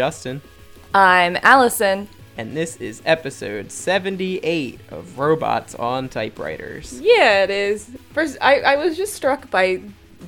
Justin, I'm Allison. and this is episode 78 of Robots on Typewriters. Yeah, it is. First, I, I was just struck by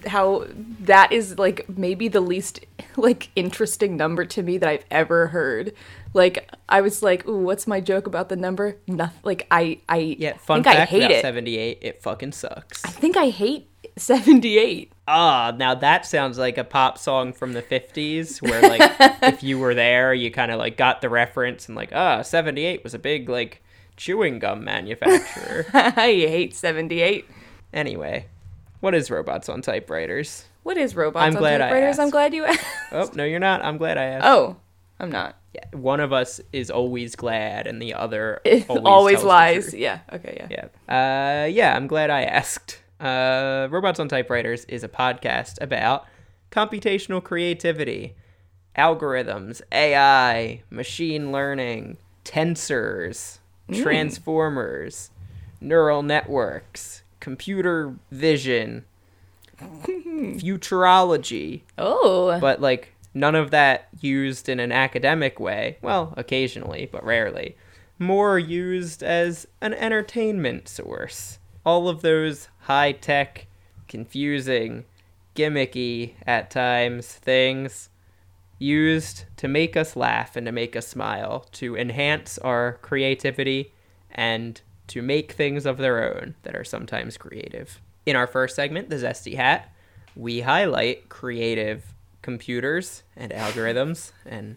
how that is like maybe the least like interesting number to me that I've ever heard. Like I was like, "Ooh, what's my joke about the number?" Nothing. Like I I Yeah, fun think I fact hate about it. 78, it fucking sucks. I think I hate 78. Ah, now that sounds like a pop song from the 50s where like if you were there, you kind of like got the reference and like, ah, 78 was a big like chewing gum manufacturer. I hate 78. anyway, what is Robots on Typewriters? What is robots I'm on glad I typewriters? I'm glad you asked. Oh, no, you're not. I'm glad I asked. Oh, I'm not. Yeah, one of us is always glad and the other always, always, lies. Yeah. Okay. Yeah. Yeah. Uh, yeah, I'm glad I asked. Uh, Robots on Typewriters is a podcast about computational creativity, algorithms, AI, machine learning, tensors, transformers, neural networks, computer vision, futurology, Oh. but like none of that used in an academic way. Well, occasionally, but rarely. More used as an entertainment source. All of those high tech, confusing, gimmicky at times things used to make us laugh and to make us smile, to enhance our creativity and to make things of their own that are sometimes creative. In our first segment, the Zesty Hat, we highlight creative computers and algorithms and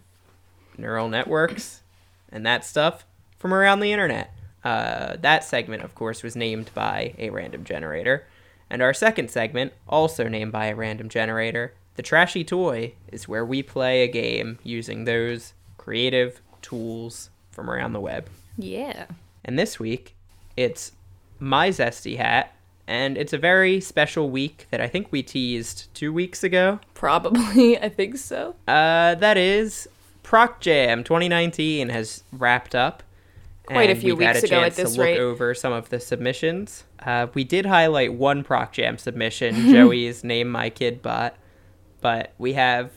neural networks and that stuff from around the internet. Uh, that segment, of course, was named by a random generator. And our second segment, also named by a random generator, The Trashy Toy, is where we play a game using those creative tools from around the web. Yeah. And this week, it's my Zesty Hat, and it's a very special week that I think we teased two weeks ago. Probably. I think so. Uh, that is Proc Jam 2019 has wrapped up. Quite a few we've had weeks a ago at this to look rate. over some of the submissions. Uh, we did highlight one Proc Jam submission, Joey's Name My Kid Bot, but we have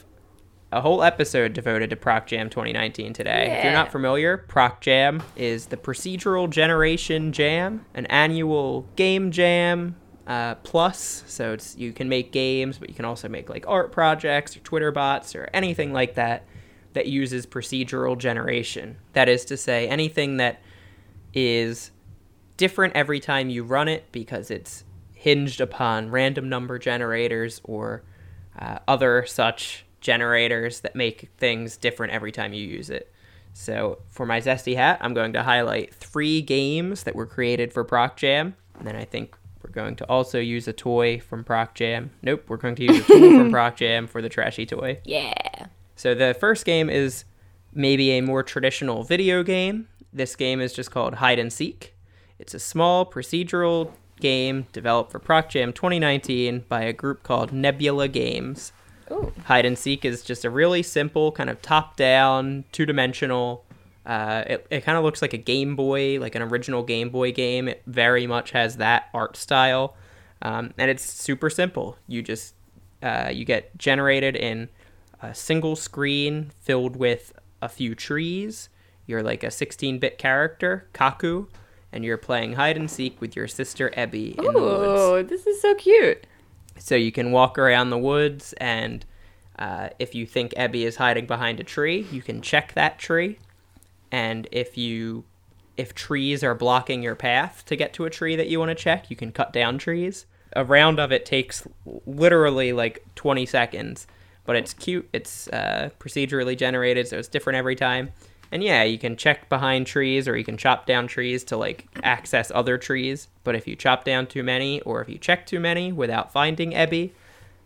a whole episode devoted to Proc Jam 2019 today. If you're not familiar, Proc Jam is the procedural generation jam, an annual game jam uh, plus. So it's you can make games, but you can also make like art projects or Twitter bots or anything like that that uses procedural generation. That is to say, anything that is different every time you run it because it's hinged upon random number generators or uh, other such generators that make things different every time you use it. So for my Zesty Hat, I'm going to highlight three games that were created for Proc Jam. And then I think we're going to also use a toy from Proc Jam. Nope, we're going to use a tool from Proc Jam for the trashy toy. Yeah. So the first game is maybe a more traditional video game. This game is just called Hide and Seek. It's a small procedural game developed for Proc Jam 2019 by a group called Nebula Games. Ooh. Hide and Seek is just a really simple, kind of top-down, two-dimensional. Uh, it it kind of looks like a Game Boy, like an original Game Boy game. It very much has that art style, um, and it's super simple. You just uh, you get generated in a single screen filled with a few trees. You're like a 16-bit character, Kaku, and you're playing hide and seek with your sister Ebby in the woods Oh, this is so cute. so you can walk around the woods and uh, if you think ebby is hiding behind a tree you can check that tree and if you if trees are blocking your path to get to a tree that you want to check you can cut down trees a round of it takes literally like 20 seconds but it's cute it's uh, procedurally generated so it's different every time and yeah you can check behind trees or you can chop down trees to like access other trees but if you chop down too many or if you check too many without finding ebby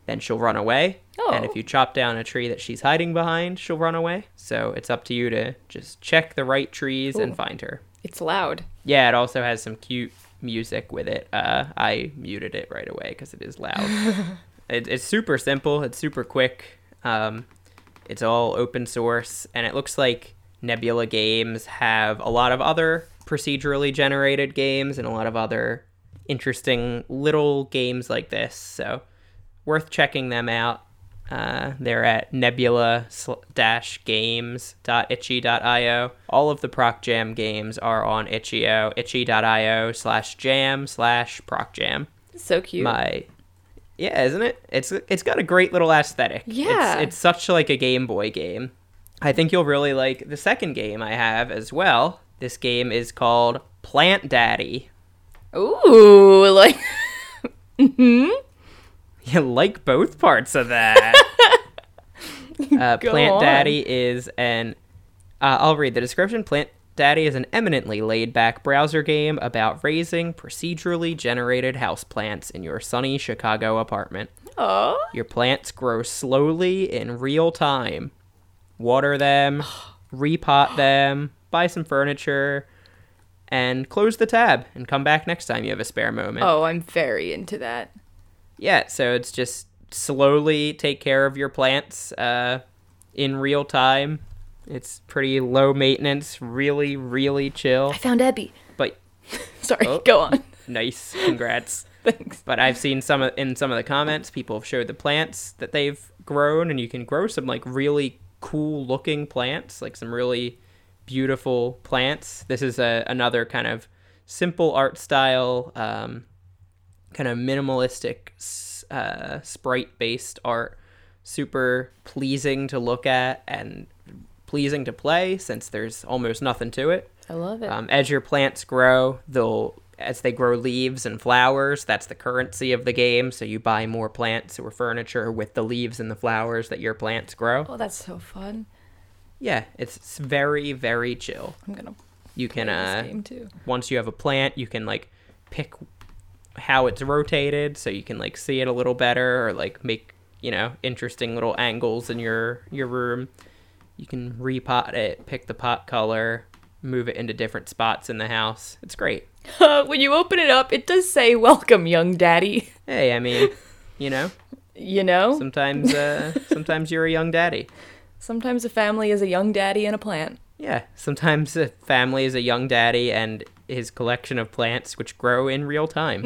then she'll run away Oh. and Oh. if you chop down a tree that she's hiding behind she'll run away so it's up to you to just check the right trees and find her It's loud. yeah, it also has some cute music with it. Uh, I muted it right away because it is loud. it, it's super simple. It's super quick. Um, it's all open source, and it looks like Nebula Games have a lot of other procedurally generated games and a lot of other interesting little games like this. So worth checking them out. Uh, they're at nebula-games.itchy.io. All of the Proc Jam games are on itch.io, itchy.io slash jam slash Proc Jam. So cute. My yeah, isn't it? It's it's got a great little aesthetic. Yeah. it's, it's such like a Game Boy game. I think you'll really like the second game I have as well. This game is called Plant Daddy. Ooh, like hmm. You like both parts of that. uh, Plant on. Daddy is an. Uh, I'll read the description. Plant Daddy is an eminently laid back browser game about raising procedurally generated houseplants in your sunny Chicago apartment. oh, Your plants grow slowly in real time. Water them, repot them, buy some furniture, and close the tab and come back next time you have a spare moment. oh, I'm very into that. Yeah, so it's just slowly take care of your plants uh, in real time. It's pretty low maintenance, really, really chill. I found Ebby. But Sorry, Oh. go on. nice, congrats. Thanks. But I've seen some of, in some of the comments, people have showed the plants that they've grown, and you can grow some like really cool looking plants, like some really beautiful plants. This is a, another kind of simple art style, um, kind of minimalistic, uh, sprite based art. Super pleasing to look at and pleasing to play since there's almost nothing to it. I love it. Um, as your plants grow, they'll as they grow leaves and flowers, that's the currency of the game. So you buy more plants or furniture with the leaves and the flowers that your plants grow. oh, that's so fun. Yeah, it's, very very chill. I'm gonna You can uh, game too. once you have a plant, you can like pick how it's rotated so you can like see it a little better or like make, you know, interesting little angles in your your room. You can repot it, pick the pot color, move it into different spots in the house. It's great. when you open it up, it does say "Welcome, young daddy." Hey, I mean, you know, You know, sometimes uh, sometimes you're a young daddy. sometimes a family is a young daddy and a plant. Yeah, sometimes a family is a young daddy and his collection of plants which grow in real time.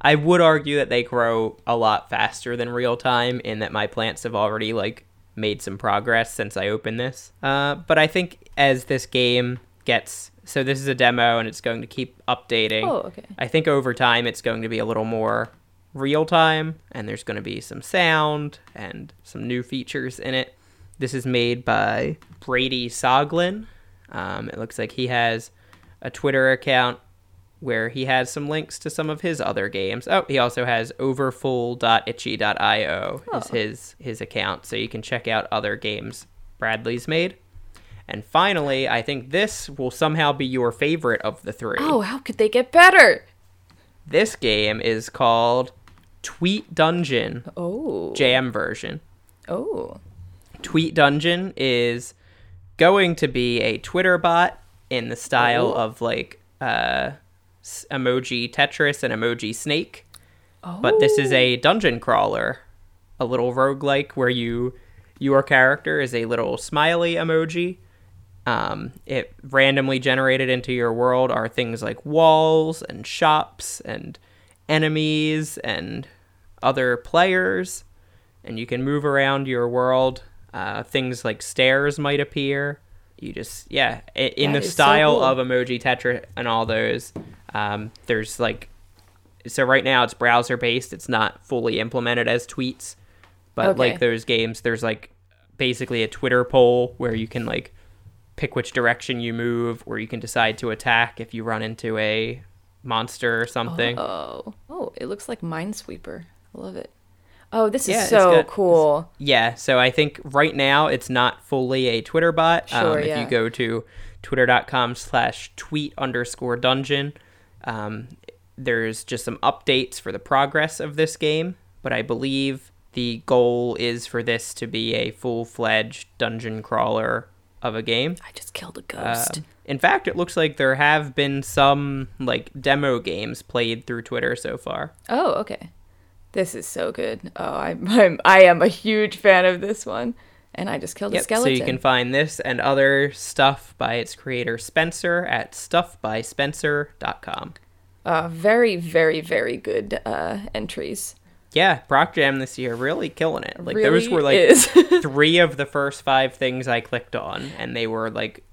I would argue that they grow a lot faster than real time in that my plants have already like made some progress since I opened this. Uh, but I think as this game gets so this is a demo and it's going to keep updating. Oh, okay. I think over time it's going to be a little more real time and there's going to be some sound and some new features in it. This is made by Brady Soglin. Um, it looks like he has a Twitter account where he has some links to some of his other games. Oh, he also has overfull.itchy.io is Oh. his his account, so you can check out other games Bradley's made. And finally, I think this will somehow be your favorite of the three. Oh, how could they get better? This game is called Tweet Dungeon Oh, Jam version. oh, Tweet Dungeon is going to be a Twitter bot in the style Oh. of like uh, emoji Tetris and emoji Snake, oh. but this is a dungeon crawler, a little roguelike where you your character is a little smiley emoji. Um, it randomly generated into your world are things like walls and shops and enemies and other players, and you can move around your world. Uh, things like stairs might appear. You just yeah, in That the is so style cool. of emoji Tetris and all those. Um, there's like so right now it's browser based. It's not fully implemented as tweets, but Okay. like those games, there's like basically a Twitter poll where you can like pick which direction you move, or you can decide to attack if you run into a monster or something. Oh, oh, it looks like Minesweeper. I love it. Oh, this is Yeah, so cool. Yeah, so I think right now it's not fully a Twitter bot. um, Sure, if yeah. you go to twitter.com slash tweet underscore dungeon, um, there's just some updates for the progress of this game. But I believe the goal is for this to be a full fledged dungeon crawler of a game. I just killed a ghost. Um, in fact, it looks like there have been some like demo games played through Twitter so far. oh, okay. This is so good. Oh, I'm, I'm I am a huge fan of this one, and I just killed a Yep, so you can find this and other stuff by its creator Spencer at stuffbyspencer.com. uh, very, very, very good uh, entries. yeah, Proc Jam this year really killing it. Like those were like three of the first five things I clicked on, and they were like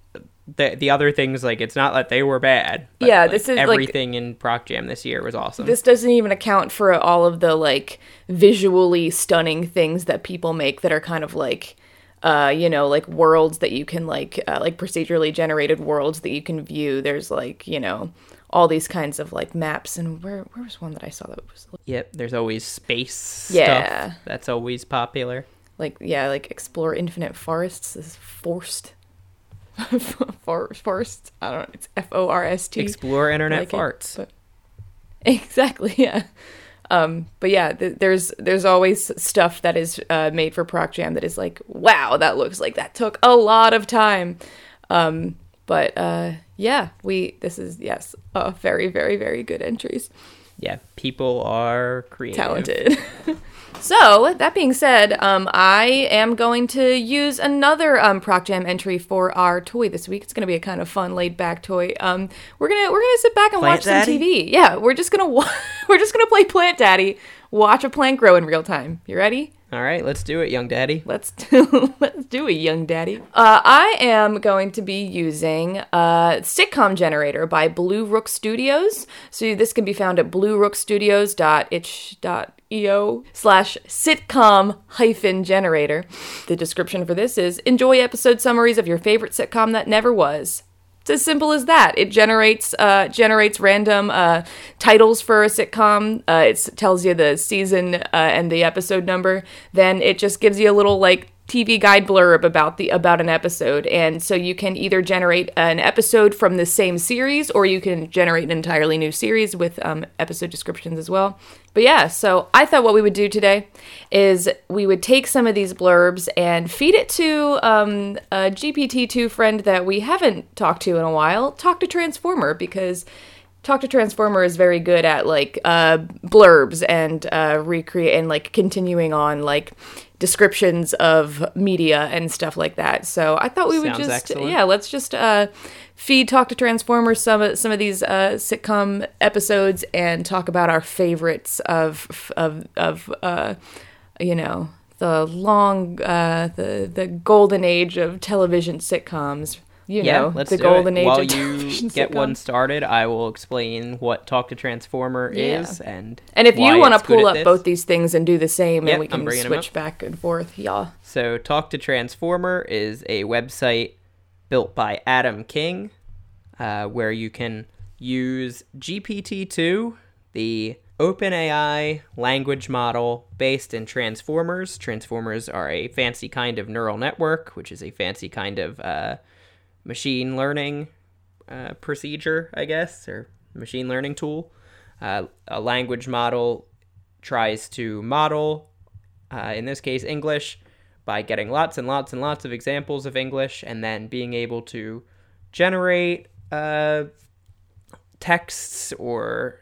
the the other things. Like it's not that they were bad. Yeah, like, this is, like- everything in Proc Jam this year was awesome. this doesn't even account for all of the like visually stunning things that people make that are kind of like uh you know like worlds that you can like uh, like procedurally generated worlds that you can view. There's like you know all these kinds of like maps. And where where was one that i saw that was yep, there's always space Yeah. stuff that's always popular. like yeah like explore infinite forests this is forced. For- forest i don't know it's f-o-r-s-t Explore internet like it, but- exactly yeah um but yeah th- there's there's always stuff that is uh, made for proc jam that is like wow that looks like that took a lot of time um but uh yeah we this is yes uh, very very very good entries yeah, people are creative. talented. so that being said, um, I am going to use another um, Proc Jam entry for our toy this week. It's going to be a kind of fun, laid back toy. Um, we're gonna we're gonna sit back and Plant watch Daddy? some TV. Yeah, we're just gonna wa- we're just gonna play Plant Daddy, watch a plant grow in real time. You ready? All right, let's do it, young daddy. Let's do, let's do it, young daddy. Uh, I am going to be using uh, Sitcom Generator by Blue Rook Studios. So this can be found at bluerookstudios.itch.io slash sitcom hyphen generator. The description for this is enjoy episode summaries of your favorite sitcom that never was. It's as simple as that. It generates uh, generates random uh, titles for a sitcom. Uh, it tells you the season uh, and the episode number. Then it just gives you a little like TV guide blurb about the about an episode, and so you can either generate an episode from the same series, or you can generate an entirely new series with um, episode descriptions as well. But yeah, so I thought what we would do today is we would take some of these blurbs and feed it to um, a GPT-2 friend that we haven't talked to in a while. Talk to Transformer because Talk to Transformer is very good at like uh, blurbs and uh, recreate and like continuing on like descriptions of media and stuff like that. So I thought we would Sounds just excellent. yeah, let's just uh, feed Talk to Transformers some of some of these uh, sitcom episodes and talk about our favorites of of of uh, you know the long uh, the the golden age of television sitcoms. You yeah, know let's the golden it. age While of you get one started, I will explain what Talk to Transformer Yeah. is and And if you want to pull up both these things and do the same, Yep, and we can switch back and forth, yeah. So, Talk to Transformer is a website built by Adam King, uh, where you can use GPT-2, the OpenAI language model based in Transformers. Transformers are a fancy kind of neural network, which is a fancy kind of uh, machine learning uh, procedure, I guess, or machine learning tool. Uh, a language model tries to model, uh, in this case, English, by getting lots and lots and lots of examples of English and then being able to generate uh, texts or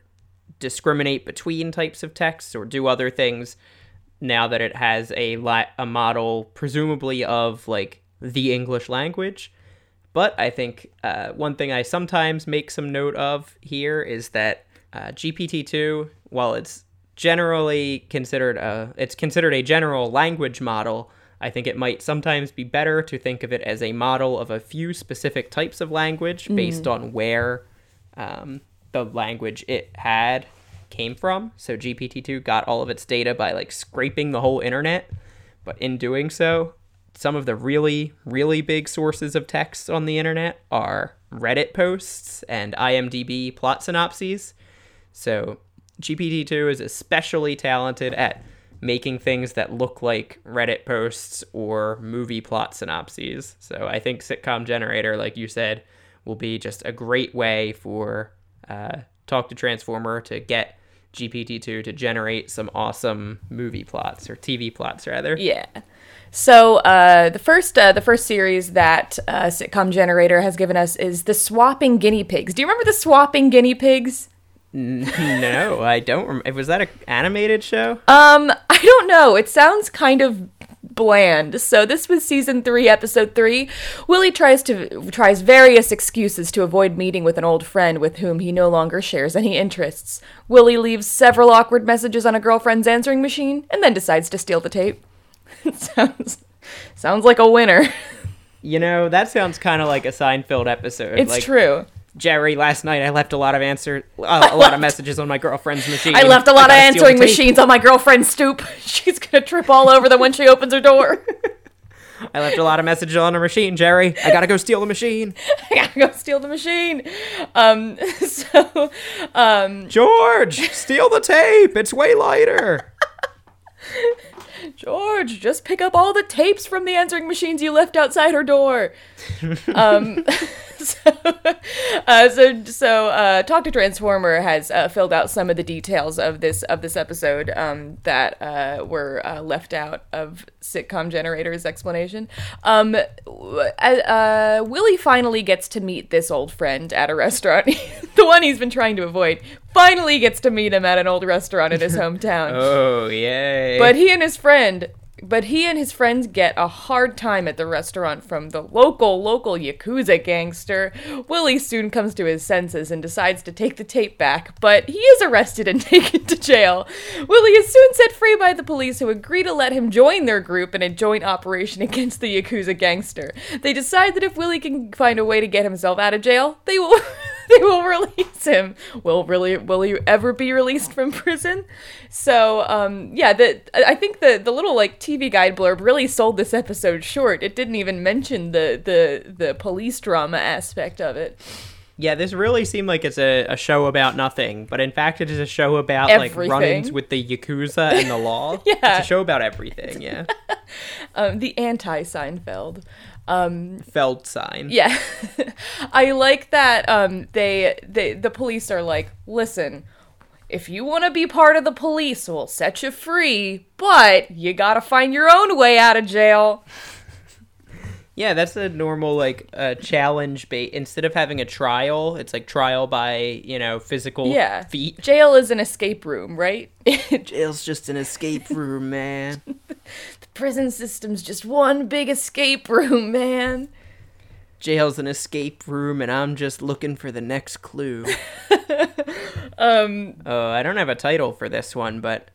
discriminate between types of texts or do other things now that it has a a model presumably of like the English language. But I think uh, one thing I sometimes make some note of here is that uh, GPT-2, while it's generally considered a, it's considered a general language model. I think it might sometimes be better to think of it as a model of a few specific types of language based on where um, the language it had came from. So GPT-2 got all of its data by like scraping the whole internet, but in doing so, some of the really, really big sources of text on the internet are Reddit posts and IMDb plot synopses. So GPT-2 is especially talented at making things that look like Reddit posts or movie plot synopses. So I think Sitcom Generator, like you said, will be just a great way for uh, Talk to Transformer to get GPT-2 to generate some awesome movie plots or TV plots rather. Yeah. So uh, the first uh, the first series that uh, Sitcom Generator has given us is the Swapping Guinea Pigs. Do you remember the Swapping Guinea Pigs? no, I don't. Rem- was that an animated show? Um, I don't know. It sounds kind of bland. So this was season three, episode three. Willie tries to tries various excuses to avoid meeting with an old friend with whom he no longer shares any interests. Willie leaves several awkward messages on a girlfriend's answering machine and then decides to steal the tape. sounds sounds like a winner. You know, that sounds kind of like a Seinfeld episode. It's like, true. Jerry, last night I left a lot of answer, uh, a lot of messages on my girlfriend's machine. I left a lot of answering machines on my girlfriend's stoop. She's gonna trip all over them when she opens her door. I left a lot of messages on her machine, Jerry. I gotta go steal the machine. I gotta go steal the machine. Um, so, um, George, steal the tape. It's way lighter. George, just pick up all the tapes from the answering machines you left outside her door. um, so, uh, so, so uh, Talk to Transformer has uh, filled out some of the details of this of this episode um, that uh, were uh, left out of sitcom generator's explanation. Um, uh, Willie finally gets to meet this old friend at a restaurant, the one he's been trying to avoid. Finally gets to meet him at an old restaurant in his hometown. Oh, yay. But he and his friend, but he and his friends get a hard time at the restaurant from the local, local Yakuza gangster. Willie soon comes to his senses and decides to take the tape back, but he is arrested and taken to jail. Willie is soon set free by the police who agree to let him join their group in a joint operation against the Yakuza gangster. They decide that if Willie can find a way to get himself out of jail, they will they will release him. Will really will you ever be released from prison? So um yeah, the I think the the little like TV guide blurb really sold this episode short. It didn't even mention the the the police drama aspect of it. yeah, this really seemed like it's a, a show about nothing, but in fact, it is a show about like run-ins with the yakuza and the law. Yeah. it's a show about everything. Yeah, Um the anti Seinfeld. Um Feld sign. Yeah. I like that um they they the police are like, "Listen, if you want to be part of the police, we'll set you free, but you got to find your own way out of jail." Yeah, that's a normal like uh, challenge bait. Instead of having a trial, it's like trial by you know physical Yeah. feet Jail is an escape room, right? Jail's just an escape room, man. Prison system's just one big escape room, man. Jail's an escape room, and I'm just looking for the next clue. Um Oh, I don't have a title for this one, but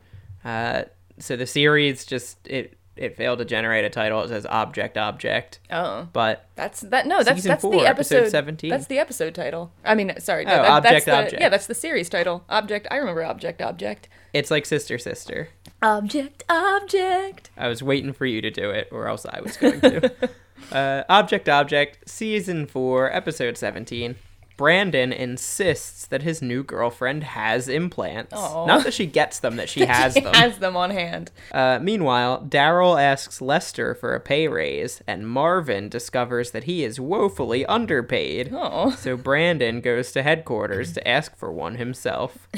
uh, so the series just it it failed to generate a title. It says Object Object, oh, but that's that no, that's that's four, the episode episode 17. That's the episode title. I mean, sorry, no, Oh, that- that's Object, the, Object. Yeah, that's the series title. Object. I remember Object Object. it's like Sister Sister. Object Object. I was waiting for you to do it, or else I was going to. uh, Object Object, Season 4, Episode 17. Brandon insists that his new girlfriend has implants. Aw. Not that she gets them, that she has He them. has them on hand. Uh, meanwhile, Daryl asks Lester for a pay raise, and Marvin discovers that he is woefully underpaid. Oh. So Brandon goes to headquarters to ask for one himself.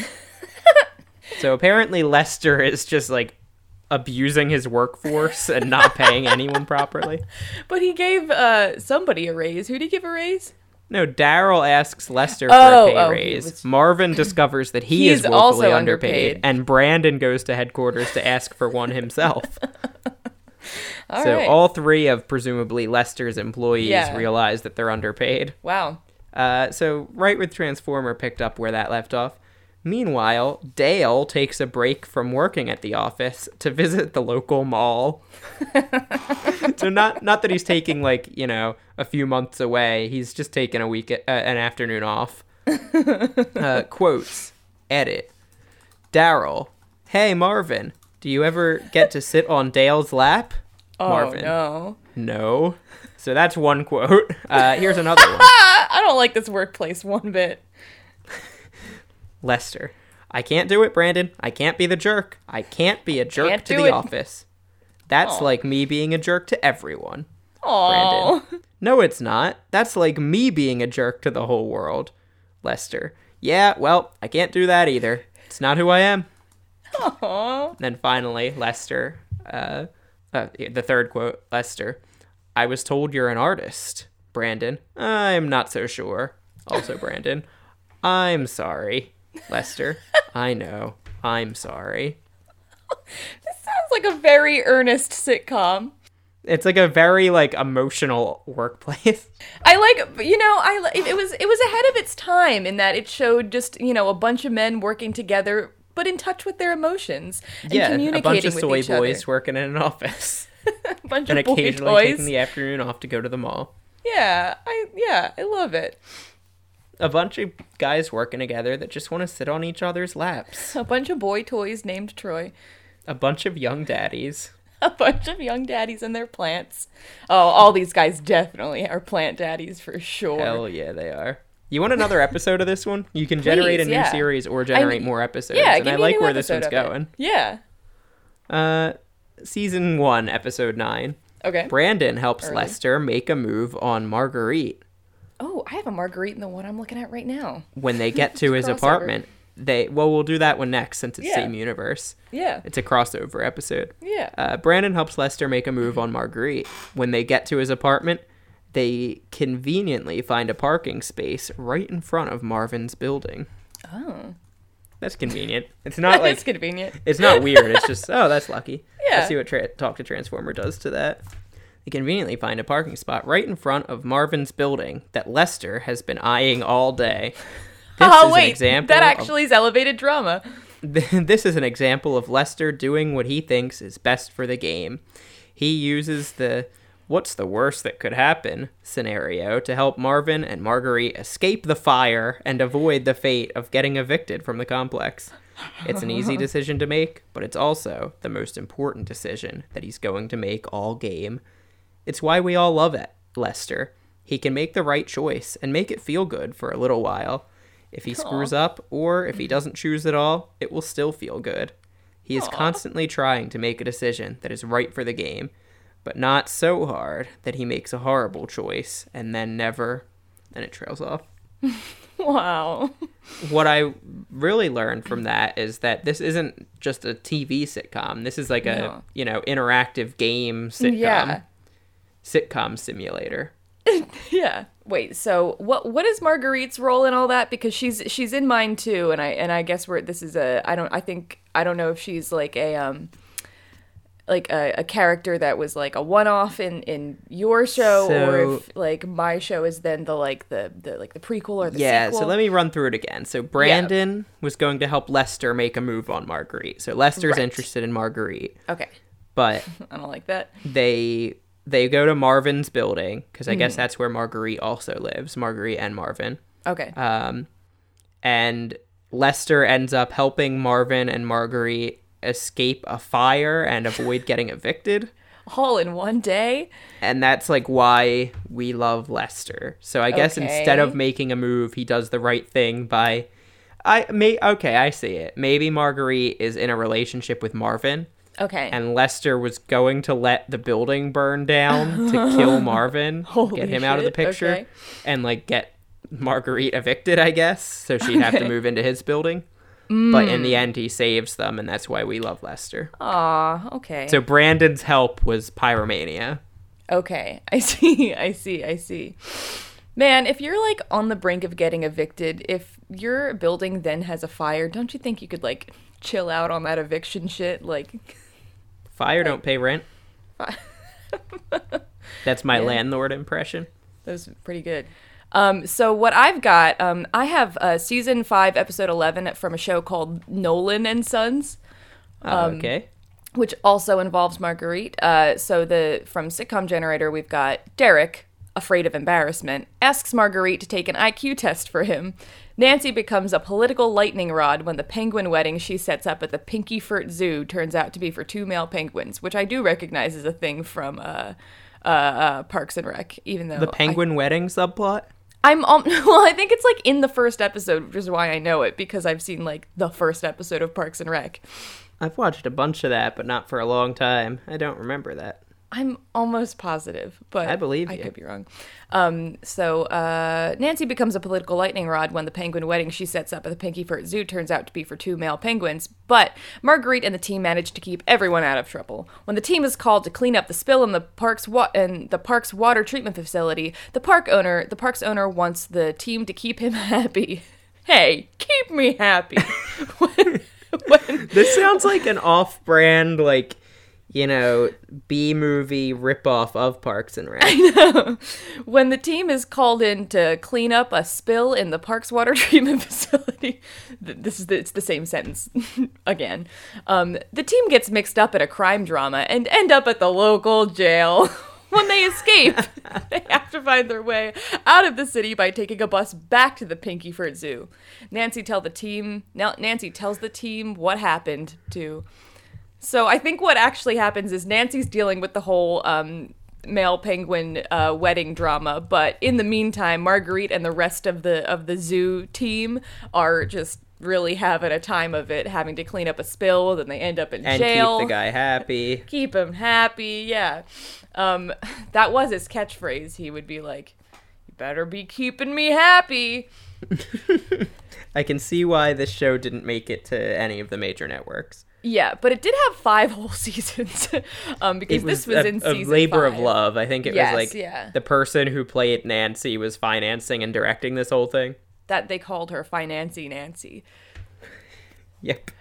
so apparently, Lester is just like abusing his workforce and not paying anyone properly. But he gave uh somebody a raise. Who did he give a raise? No, Daryl asks Lester for Oh, a pay oh, raise. was- Marvin discovers that he He's is woefully also underpaid, underpaid. and Brandon goes to headquarters to ask for one himself. All so right. all three of presumably Lester's employees Yeah. realize that they're underpaid. wow. Uh, so right with Transformer picked up where that left off. Meanwhile, Dale takes a break from working at the office to visit the local mall. so not not that he's taking like you know a few months away. He's just taking a week uh, an afternoon off. uh, quotes. Edit. Daryl. Hey Marvin. Do you ever get to sit on Dale's lap? Oh Marvin. no. No. So that's one quote. Uh, here's another one. I don't like this workplace one bit. Lester. I can't do it, Brandon. I can't be the jerk. I can't be a jerk Can't to the it. office. That's Aw. like me being a jerk to everyone. Oh. Brandon. No, it's not. That's like me being a jerk to the whole world. Lester. Yeah, well, I can't do that either. It's not who I am. Aw. Then finally, Lester. Uh, uh, the third quote Lester. I was told you're an artist. Brandon. I'm not so sure. Also, Brandon. I'm sorry. Lester. I know. I'm sorry. This sounds like a very earnest sitcom. It's like a very like emotional workplace. I like, you know, I it was it was ahead of its time in that it showed just you know a bunch of men working together, but in touch with their emotions and yeah, a communicating bunch of soy boys other. working in an office A bunch and of occasionally taking the afternoon off to go to the mall. Yeah, I yeah, I love it. A bunch of guys working together that just want to sit on each other's laps. A bunch of boy toys named Troy. A bunch of young daddies. A bunch of young daddies and their plants. Oh, all these guys definitely are plant daddies for sure. Hell yeah, they are. You want another episode of this one? You can generate a new yeah. series or generate I- more episodes. yeah, and I like where this one's of it. going. Yeah. Uh, season one, episode nine. Okay. Brandon helps Early. Lester make a move on Marguerite. Oh, I have a Marguerite in the one I'm looking at right now. When they get to his Crossover. apartment, they well, we'll do that one next since it's Yeah. same universe. Yeah. It's a crossover episode. Yeah. Uh, Brandon helps Lester make a move on Marguerite. When they get to his apartment, they conveniently find a parking space right in front of Marvin's building. Oh. That's convenient. It's not like convenient. it's not weird. It's just oh, that's lucky. Yeah. Let's see what tra- Talk to Transformer does to that. They conveniently find a parking spot right in front of Marvin's building that Lester has been eyeing all day. This oh is wait, an example that of- actually is elevated drama. this is an example of Lester doing what he thinks is best for the game. He uses the what's the worst that could happen scenario to help Marvin and Marguerite escape the fire and avoid the fate of getting evicted from the complex. It's an easy decision to make, but it's also the most important decision that he's going to make all game. It's why we all love it, Lester. He can make the right choice and make it feel good for a little while. If he screws up or if he doesn't choose at all, it will still feel good. He is constantly trying to make a decision that is right for the game, but not so hard that he makes a horrible choice and then never and it trails off. Wow. What I really learned from that is that this isn't just a TV sitcom. This is like a, No. you know, interactive game sitcom. Yeah. Sitcom simulator. Yeah. Wait. So what? What is Marguerite's role in all that? Because she's she's in mine too, and I and I guess we're this is a I don't I think I don't know if she's like a um like a, a character that was like a one off in in your show, or if like my show is then the like the the like the prequel or the yeah, sequel. so let me run through it again. So Brandon was going to help Lester make a move on Marguerite. So Lester's Right. interested in Marguerite, Okay. but I don't like that. they they go to Marvin's building because I Mm-hmm. guess that's where Marguerite also lives. Marguerite and Marvin. Okay. Um, and Lester ends up helping Marvin and Marguerite escape a fire and avoid getting evicted. all in one day. And that's like why we love Lester. So I guess instead of making a move, he does the right thing by I may okay, I see it. Maybe Marguerite is in a relationship with Marvin Okay. and Lester was going to let the building burn down to kill Marvin, get him out of the picture okay. and like get Marguerite evicted, I guess, so she'd have to move into his building. But in Mm. the end he saves them and that's why we love Lester. Aw. Okay. So Brandon's help was pyromania. Okay, I see, I see, I see. Man, if you're like on the brink of getting evicted, if your building then has a fire, don't you think you could like chill out on that eviction shit? Like, Fire don't pay rent. That's my Yeah. landlord impression. that was pretty good. Um, so what I've got, um, I have uh, season five, episode eleven from a show called Nolan and Sons. Oh, Um, okay. which also involves Marguerite. Uh, so the from sitcom generator, we've got Derek, afraid of embarrassment, asks Marguerite to take an IQ test for him. Nancy becomes a political lightning rod when the penguin wedding she sets up at the Pinkyfurt Zoo turns out to be for two male penguins, which I do recognize as a thing from uh, uh, uh, Parks and Rec. Even though The I- penguin wedding subplot? I'm um, well, I think it's like in the first episode, which is why I know it because I've seen like the first episode of Parks and Rec. I've watched a bunch of that, but not for a long time. I don't remember that. I'm almost positive, but I believe I could be wrong. Um, so uh, Nancy becomes a political lightning rod when the penguin wedding she sets up at the Pinkyfurt Zoo turns out to be for two male penguins. But Marguerite and the team manage to keep everyone out of trouble. When the team is called to clean up the spill in the park's wa- in the park's water treatment facility, the park owner the park's owner wants the team to keep him happy. Hey, keep me happy. when, when, This sounds like an off-brand like you know, B movie ripoff of Parks and Rec. I know. When the team is called in to clean up a spill in the park's water treatment facility, this is the, it's the same sentence again. Um, the team gets mixed up at a crime drama and end up at the local jail. when they escape, they have to find their way out of the city by taking a bus back to the Pinkyford Zoo. Nancy tell the team. Nancy tells the team what happened to. So I think what actually happens is Nancy's dealing with the whole um, male penguin uh, wedding drama, but in the meantime, Marguerite and the rest of the of the zoo team are just really having a time of it, having to clean up a spill. Then they end up in and jail. keep the guy happy. Keep him happy. Yeah, um, that was his catchphrase. He would be like, "You better be keeping me happy." I can see why this show didn't make it to any of the major networks. Yeah, but it did have five whole seasons um, because was, this was a, in a season labor five. of love. I think it Yes, was like yeah. the person who played Nancy was financing and directing this whole thing. That they called her Financy Nancy. Yep.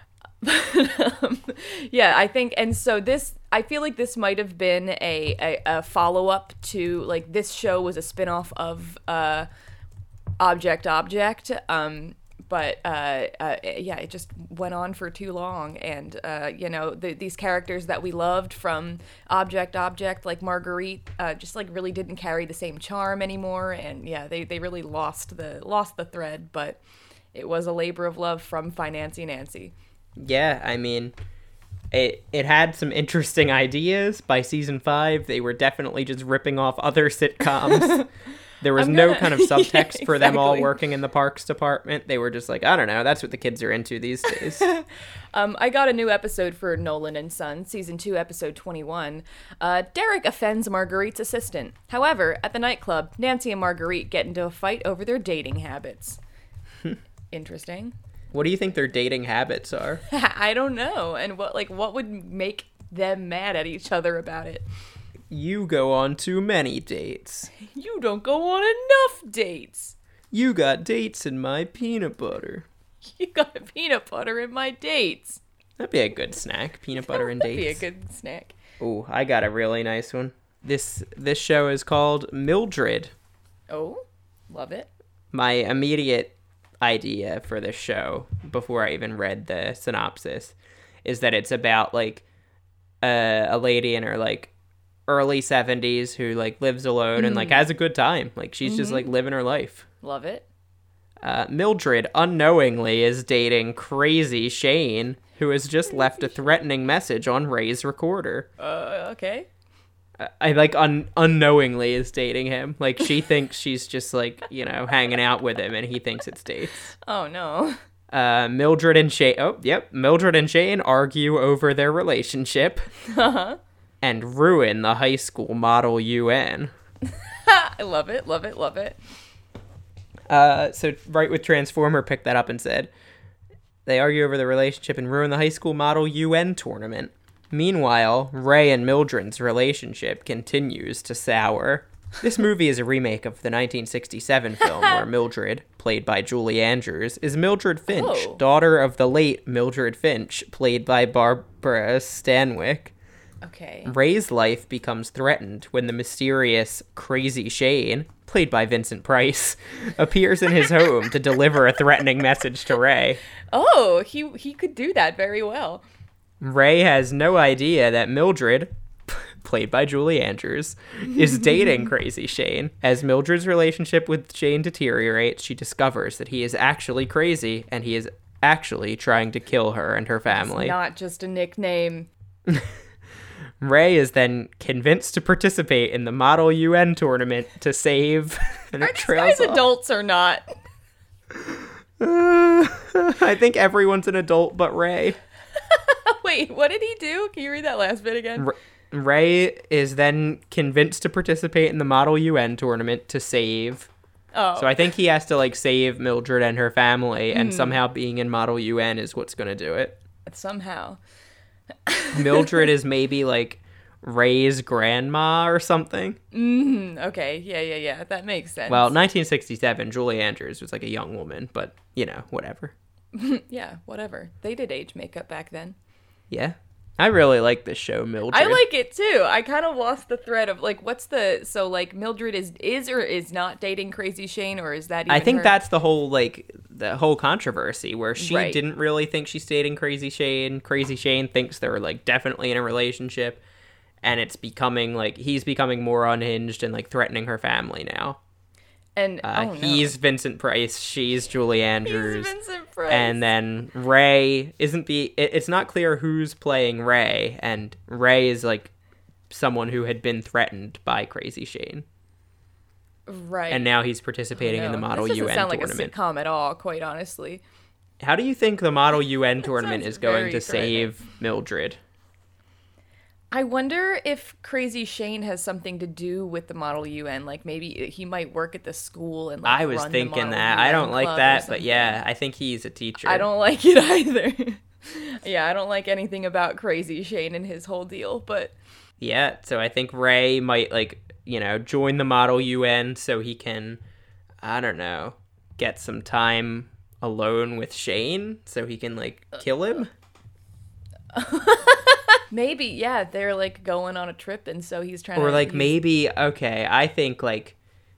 um, yeah, I think, and so this, I feel like this might have been a, a, a follow up to like this show was a spin off of uh, Object Object. Um, but uh, uh, yeah, it just went on for too long, and uh, you know the, these characters that we loved from Object Object, like Marguerite, uh, just like really didn't carry the same charm anymore, and yeah, they, they really lost the lost the thread. But it was a labor of love from Financing Nancy. Yeah, I mean, it it had some interesting ideas. By season five, they were definitely just ripping off other sitcoms. There was I'm no gonna- kind of Yeah, subtext for them all working in the parks department. They were just like, I don't know, that's what the kids are into these days. Um, I got a new episode for Nolan and Son, season two, episode 21. Uh, Derek offends Marguerite's assistant. However, at the nightclub, Nancy and Marguerite get into a fight over their dating habits. Interesting. what do you think their dating habits are? I don't know. And what like what would make them mad at each other about it? You go on too many dates. You don't go on enough dates. You got dates in my peanut butter. You got peanut butter in my dates. That'd be a good snack. Peanut butter and dates. That'd be a good snack. Oh, I got a really nice one. This this show is called Mildred. Oh, love it. My immediate idea for this show before I even read the synopsis is that it's about like a, a lady in her like early 70s who like lives alone and like has a good time. Like she's just like living her life. Love it. Uh, Mildred unknowingly is dating crazy Shane, who has just left a threatening message on Ray's recorder. Uh, okay. I like un- unknowingly is dating him. Like she thinks she's just like you know hanging out with him, and he thinks it's dates. Oh no. Uh, Mildred and Shane. Oh, yep. Mildred and Shane argue over their relationship and ruin the high school model UN. I love it. Love it. Love it. Uh, so right with Transformer picked that up and said they argue over the relationship and ruin the high school model UN tournament. Meanwhile, Ray and Mildred's relationship continues to sour. This movie is a remake of the 1967 film where Mildred, played by Julie Andrews, is Mildred Finch, Oh. daughter of the late Mildred Finch, played by Barbara Stanwyck. Okay. Ray's life becomes threatened when the mysterious Crazy Shane, played by Vincent Price, appears in his home to deliver a threatening message to Ray. Oh, he he could do that very well. Ray has no idea that Mildred, played by Julie Andrews, is dating Crazy Shane. As Mildred's relationship with Shane deteriorates, she discovers that he is actually crazy and he is actually trying to kill her and her family. Not just a nickname. Ray is then convinced to participate in the Model UN tournament to save and Are these guys off. adults or not? I think everyone's an adult but Ray. Wait, what did he do? Can you read that last bit again? R- Ray is then convinced to participate in the Model UN tournament to save. Oh, So I think he has to like save Mildred and her family, and hmm. somehow being in Model UN is what's going to do it. somehow. Mildred is maybe like Ray's grandma or something. Mm, okay, yeah, yeah, yeah. That makes sense. Well, 1967, Julie Andrews was like a young woman, but you know, whatever. yeah, whatever. They did age makeup back then. Yeah. I really like this show, Mildred. I like it too. I kind of lost the thread of like, what's the so like Mildred is is or is not dating Crazy Shane, or is that? Even I think her? that's the whole like the whole controversy where she Right. didn't really think she's dating Crazy Shane. Crazy Shane thinks they're like definitely in a relationship, and it's becoming like he's becoming more unhinged and like threatening her family now. And Uh, oh, no. He's Vincent Price, she's Julie Andrews, Vincent Price. and then Ray isn't the. It, it's not clear who's playing Ray, and Ray is like someone who had been threatened by Crazy Shane, right, and now he's participating in the Model this doesn't UN sound tournament. like a sitcom at all. Quite honestly, How do you think the Model UN tournament is going to threatening. save Mildred? I wonder if Crazy Shane has something to do with the Model UN. Like maybe he might work at the school and like I was thinking that. I don't like that, but yeah, I think he's a teacher. I don't like it either. yeah, I don't like anything about Crazy Shane and his whole deal. But Yeah, so I think Ray might like, you know, join the Model UN so he can I don't know, get some time alone with Shane so he can like kill him. maybe yeah, they're like going on a trip, and so he's trying to Or like he's- maybe okay, I think like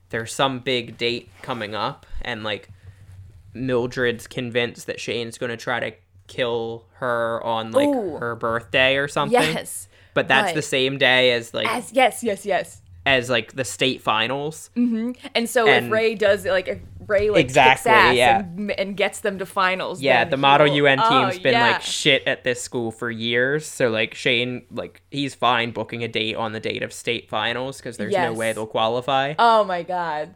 there's some big date coming up and like Mildred's convinced that Shane's going to try to kill her on like Ooh. her birthday or something. yes, But that's right. the same day as like as yes, yes, yes. as like the state finals. Mm-hmm, and so And- if Ray does like if Ray like Exactly, kicks ass yeah. and, and gets them to finals, Yeah, the Model he'll- UN oh, team's been yeah. like shit at this school for years. So like Shane, like he's fine booking a date on the date of state finals because there's no way they'll qualify. Oh my god.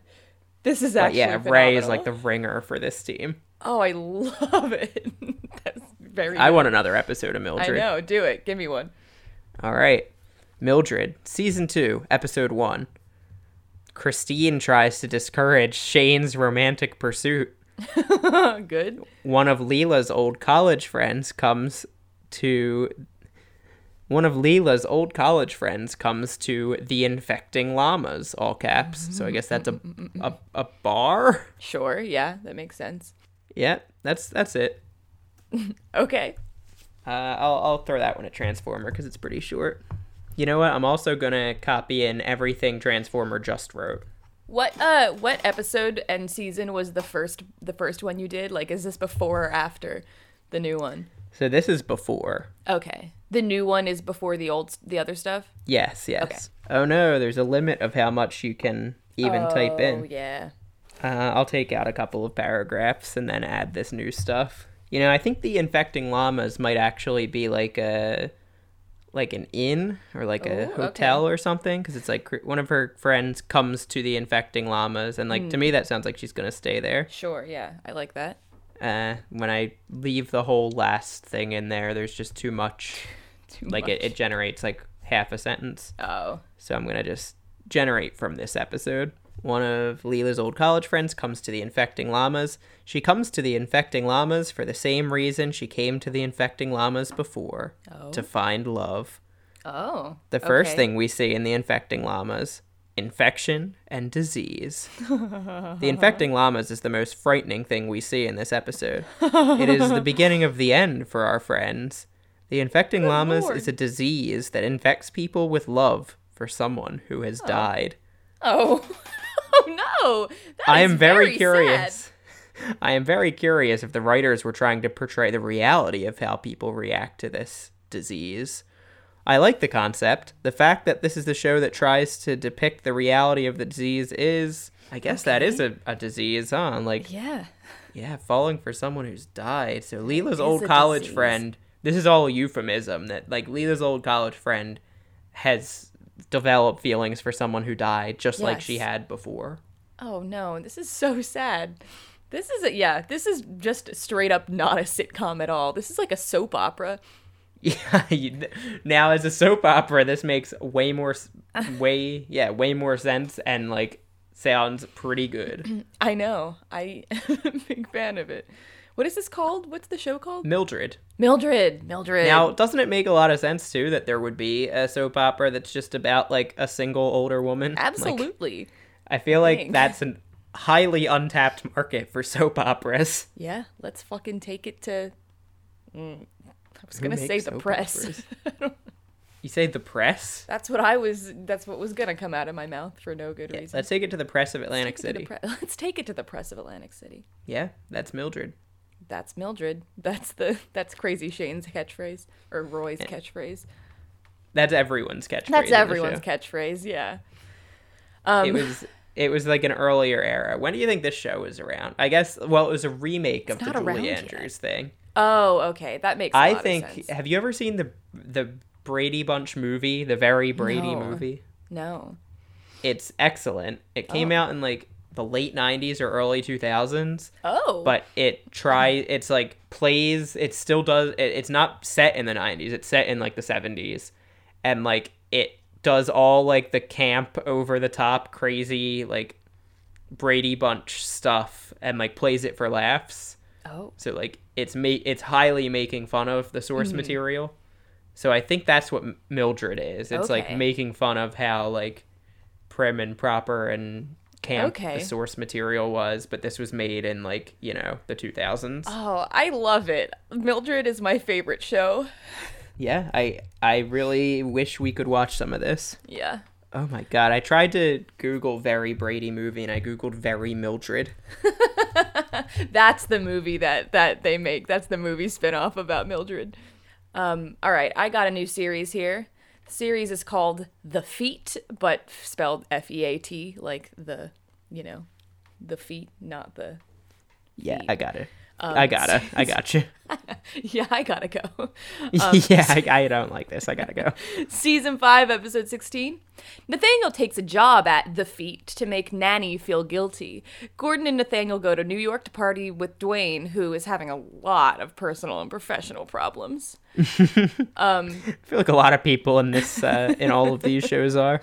This is but actually yeah, Ray is like the ringer for this team. Oh, I love it. That's very I good. want another episode of Mildred. I know, do it. Give me one. All right, Mildred, season two, episode one. Christine tries to discourage Shane's romantic pursuit. Good. one of Leela's old college friends comes to one of Leela's old college friends comes to the infecting llamas all caps so i guess that's a a, a bar Sure, yeah, that makes sense. yeah that's that's it Okay. uh, I'll, I'll throw that one at transformer because it's pretty short you know what i'm also gonna copy in everything transformer just wrote What uh what episode and season was the first the first one you did? Like is this before or after the new one? so this is before Okay. The new one is before the old the other stuff? yes yes oh no there's a limit of how much you can even type in Oh, yeah. Uh, I'll take out a couple of paragraphs and then add this new stuff. You know, I think the infecting llamas might actually be like a like an inn or like a Ooh, hotel or something because it's like cr- one of her friends comes to the infecting llamas and like Hmm. to me that sounds like she's gonna stay there. Sure, yeah. I like that. Uh, when I leave the whole last thing in there, there's just too much. Too Like it, it generates like half a sentence. Oh. So I'm going to just generate from this episode. One of Leela's old college friends comes to the infecting llamas. She comes to the infecting llamas for the same reason she came to the infecting llamas before Oh. to find love. Oh. The first okay. thing we see in the infecting llamas infection and disease. the infecting llamas is the most frightening thing we see in this episode. it is the beginning of the end for our friends. The infecting llamas lord. is a disease that infects people with love for someone who has died. Oh. oh no. That I am very, sad. curious. I am very curious if the writers were trying to portray the reality of how people react to this disease. I like the concept. The fact that this is the show that tries to depict the reality of the disease is, I guess that is a, a disease, huh? Like, Yeah. yeah, falling for someone who's died. So Leela's old college disease. friend, this is all euphemism that like Leela's old college friend has developed feelings for someone who died just like she had before. Oh no, this is so sad. This is a yeah, this is just straight up not a sitcom at all. This is like a soap opera. Yeah, you, now as a soap opera, this makes way more, way yeah, way more sense and like sounds pretty good. I know. I am a big fan of it. What is this called? What's the show called? Mildred. Mildred. Mildred. Now, doesn't it make a lot of sense too that there would be a soap opera that's just about like a single older woman? Like, Absolutely. I feel like Dang. that's an highly untapped market for soap operas. yeah, let's fucking take it to mm, I was Who gonna say makes the soap press. operas? You say the press? That's what I was. That's what was gonna come out of my mouth for no good reason. let's take it to the press of Atlantic Let's take it to City. pre- let's take it to the press of Atlantic City. Yeah, that's Mildred. That's Mildred. That's the that's Crazy Shane's catchphrase or Roy's Yeah. catchphrase. That's everyone's catchphrase. That's everyone's catchphrase. Yeah. Um, it was it was like an earlier era. When do you think this show was around? I guess well, it was a remake of the Julie yet. Andrews thing. oh, okay. That makes. I I lot Of think. Have you ever seen the the Brady Bunch movie, the very Brady No. movie? No. It's excellent. It came Oh. out in like the late '90s or early 2000s, Oh. but it try it's like plays. It still does. It, it's not set in the '90s. It's set in like the '70s, and like it does all like the camp over the top crazy like Brady Bunch stuff and like plays it for laughs. Oh. So like it's ma- it's highly making fun of the source Mm-hmm. material. So I think that's what M- Mildred is. It's like making fun of how like prim and proper and camp Okay. the source material was, but this was made in like, you know, the 2000s. Oh, I love it. Mildred is my favorite show. Yeah, I I really wish we could watch some of this. Yeah. Oh my god, I tried to Google very Brady movie and I googled very Mildred. That's the movie that that they make. That's the movie spin-off about Mildred. Um, all right, I got a new series here. The series is called The Feet, but spelled F E A T, like the, you know, the feet, not the. Yeah, Feet. I got it. Um, I gotta. I got you. Yeah, I gotta go. yeah, I, I don't like this. I gotta go. Season 5, Episode 16. Nathaniel takes a job at The Feet to make Nanny feel guilty. Gordon and Nathaniel go to New York to party with Dwayne, who is having a lot of personal and professional problems. I feel like a lot of people in this, uh, in all of these shows are.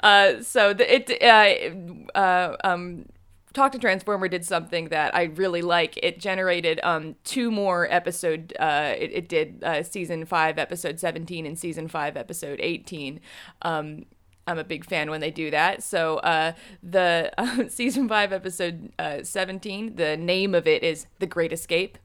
Uh, so the, it, uh, uh, um, Talk to Transformer did something that I really like. It generated um, two more episode. Uh, it, it did uh, season five, episode seventeen, and season five, episode eighteen. Um, I'm a big fan when they do that. So uh, the uh, season five, episode uh, seventeen, the name of it is The Great Escape.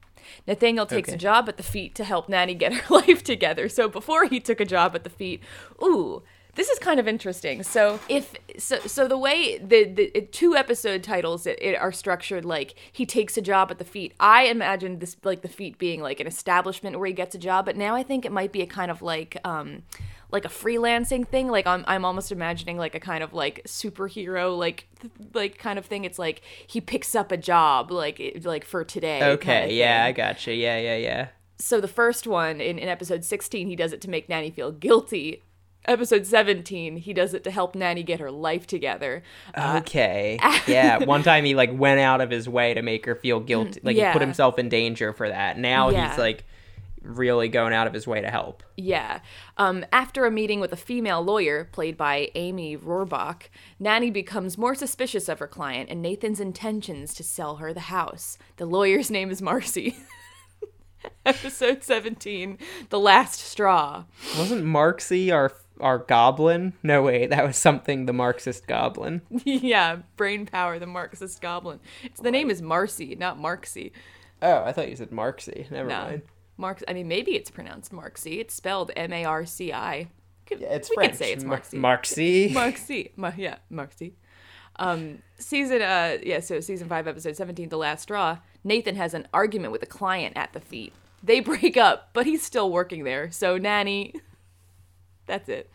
Nathaniel takes a job at the feet to help Nanny get her life together. So before he took a job at the feet, ooh, this is kind of interesting. So if so, so the way the the two episode titles it, it are structured like he takes a job at the feet. I imagined this like the feet being like an establishment where he gets a job, but now I think it might be a kind of like um like a freelancing thing. Like I'm I'm almost imagining like a kind of like superhero like th- like kind of thing. It's like he picks up a job like it- like for today. Okay, kinda yeah, thing I gotcha. Yeah, yeah, yeah. so the first one in, in episode 16 he does it to make nanny feel guilty episode 17 he does it to help nanny get her life together Uh, Okay. yeah. One time he like went out of his way to make her feel guilty. Like he put himself in danger for that. Now Yeah. he's like really going out of his way to help. yeah um, after a meeting with a female lawyer played by amy robach nanny becomes more suspicious of her client and nathan's intentions to sell her the house the lawyer's name is marcy episode 17 the last straw Wasn't Marxy our our goblin? No wait, that was something the Marxist goblin. yeah brain power the marxist goblin it's the name is marcy not marxy Oh, I thought you said Marxy. Never No. mind. Marx. I mean, maybe it's pronounced Marxy. It's spelled M A R C I. Yeah, it's we French. say it's Mar- Marxy. Marxy. Marxy. Ma- yeah, Marxy. Um, season. Uh, yeah. So season five, episode seventeen, the last straw. Nathan has an argument with a client at the feet. They break up, but he's still working there. So nanny. That's it.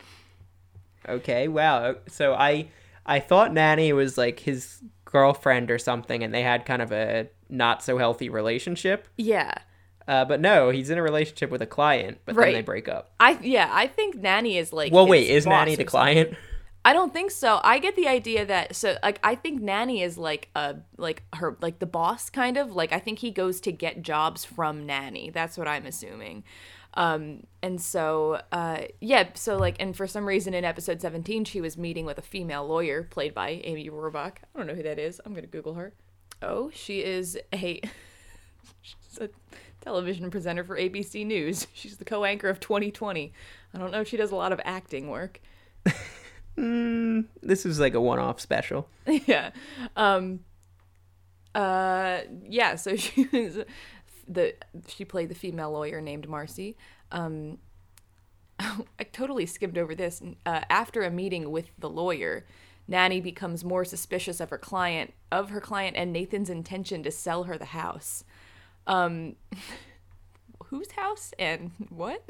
Okay, wow. So I I thought Nanny was like his girlfriend or something and they had kind of a not so healthy relationship. Yeah. Uh, but no, he's in a relationship with a client, but Right. then they break up. I yeah. I think nanny is like. Well, wait, is Nanny the client? I don't think so. I get the idea that so like I think Nanny is like a like her like the boss kind of like I think he goes to get jobs from Nanny. That's what I'm assuming. Um and so uh yeah, so like and for some reason in episode 17 she was meeting with a female lawyer played by Amy Robach. I don't know who that is. I'm going to google her. Oh, she is a she's a television presenter for ABC News. She's the co-anchor of 2020. I don't know if she does a lot of acting work. This is like a one-off special. yeah. Um uh yeah, so she was the she played the female lawyer named Marcy. Um, I totally skimmed over this. Uh, after a meeting with the lawyer, Nanny becomes more suspicious of her client, of her client, and Nathan's intention to sell her the house. Um, whose house and what?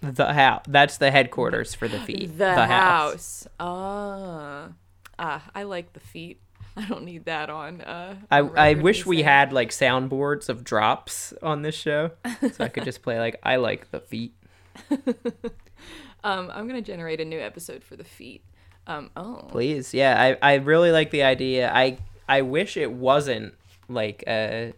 The house. That's the headquarters for the feet. The, house. Ah, ah, I like the feet. I don't need that on. Uh, I, I wish we had like soundboards of drops on this show, so I could just play like I like the feet. Um, I'm gonna generate a new episode for the feet. Um, oh, Please, yeah, I, I really like the idea. I I wish it wasn't like a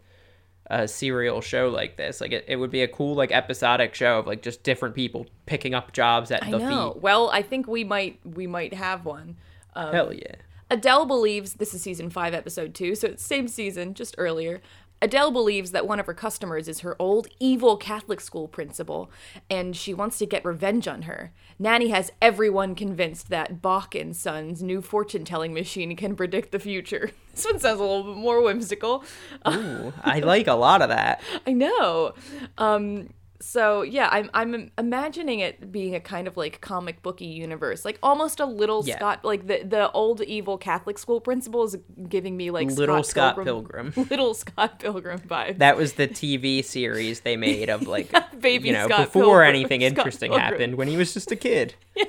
a serial show like this. Like it, it would be a cool like episodic show of like just different people picking up jobs at I the know. feet. Well, I think we might we might have one. Um, Hell yeah. Adele believes this is season five, episode two, so it's same season, just earlier. Adele believes that one of her customers is her old evil Catholic school principal, and she wants to get revenge on her. Nanny has everyone convinced that Bach and Sons' new fortune telling machine can predict the future. This one sounds a little bit more whimsical. Ooh, I like a lot of that. I know. Um, so yeah, I'm I'm imagining it being a kind of like comic booky universe, like almost a little Yeah. Scott, like the the old evil Catholic school principal is giving me like Little Scott Pilgrim, Pilgrim. little Scott Pilgrim vibes. That was the TV series they made of like Baby you know Scott before Pilgrim- anything Scott interesting happened when he was just a kid.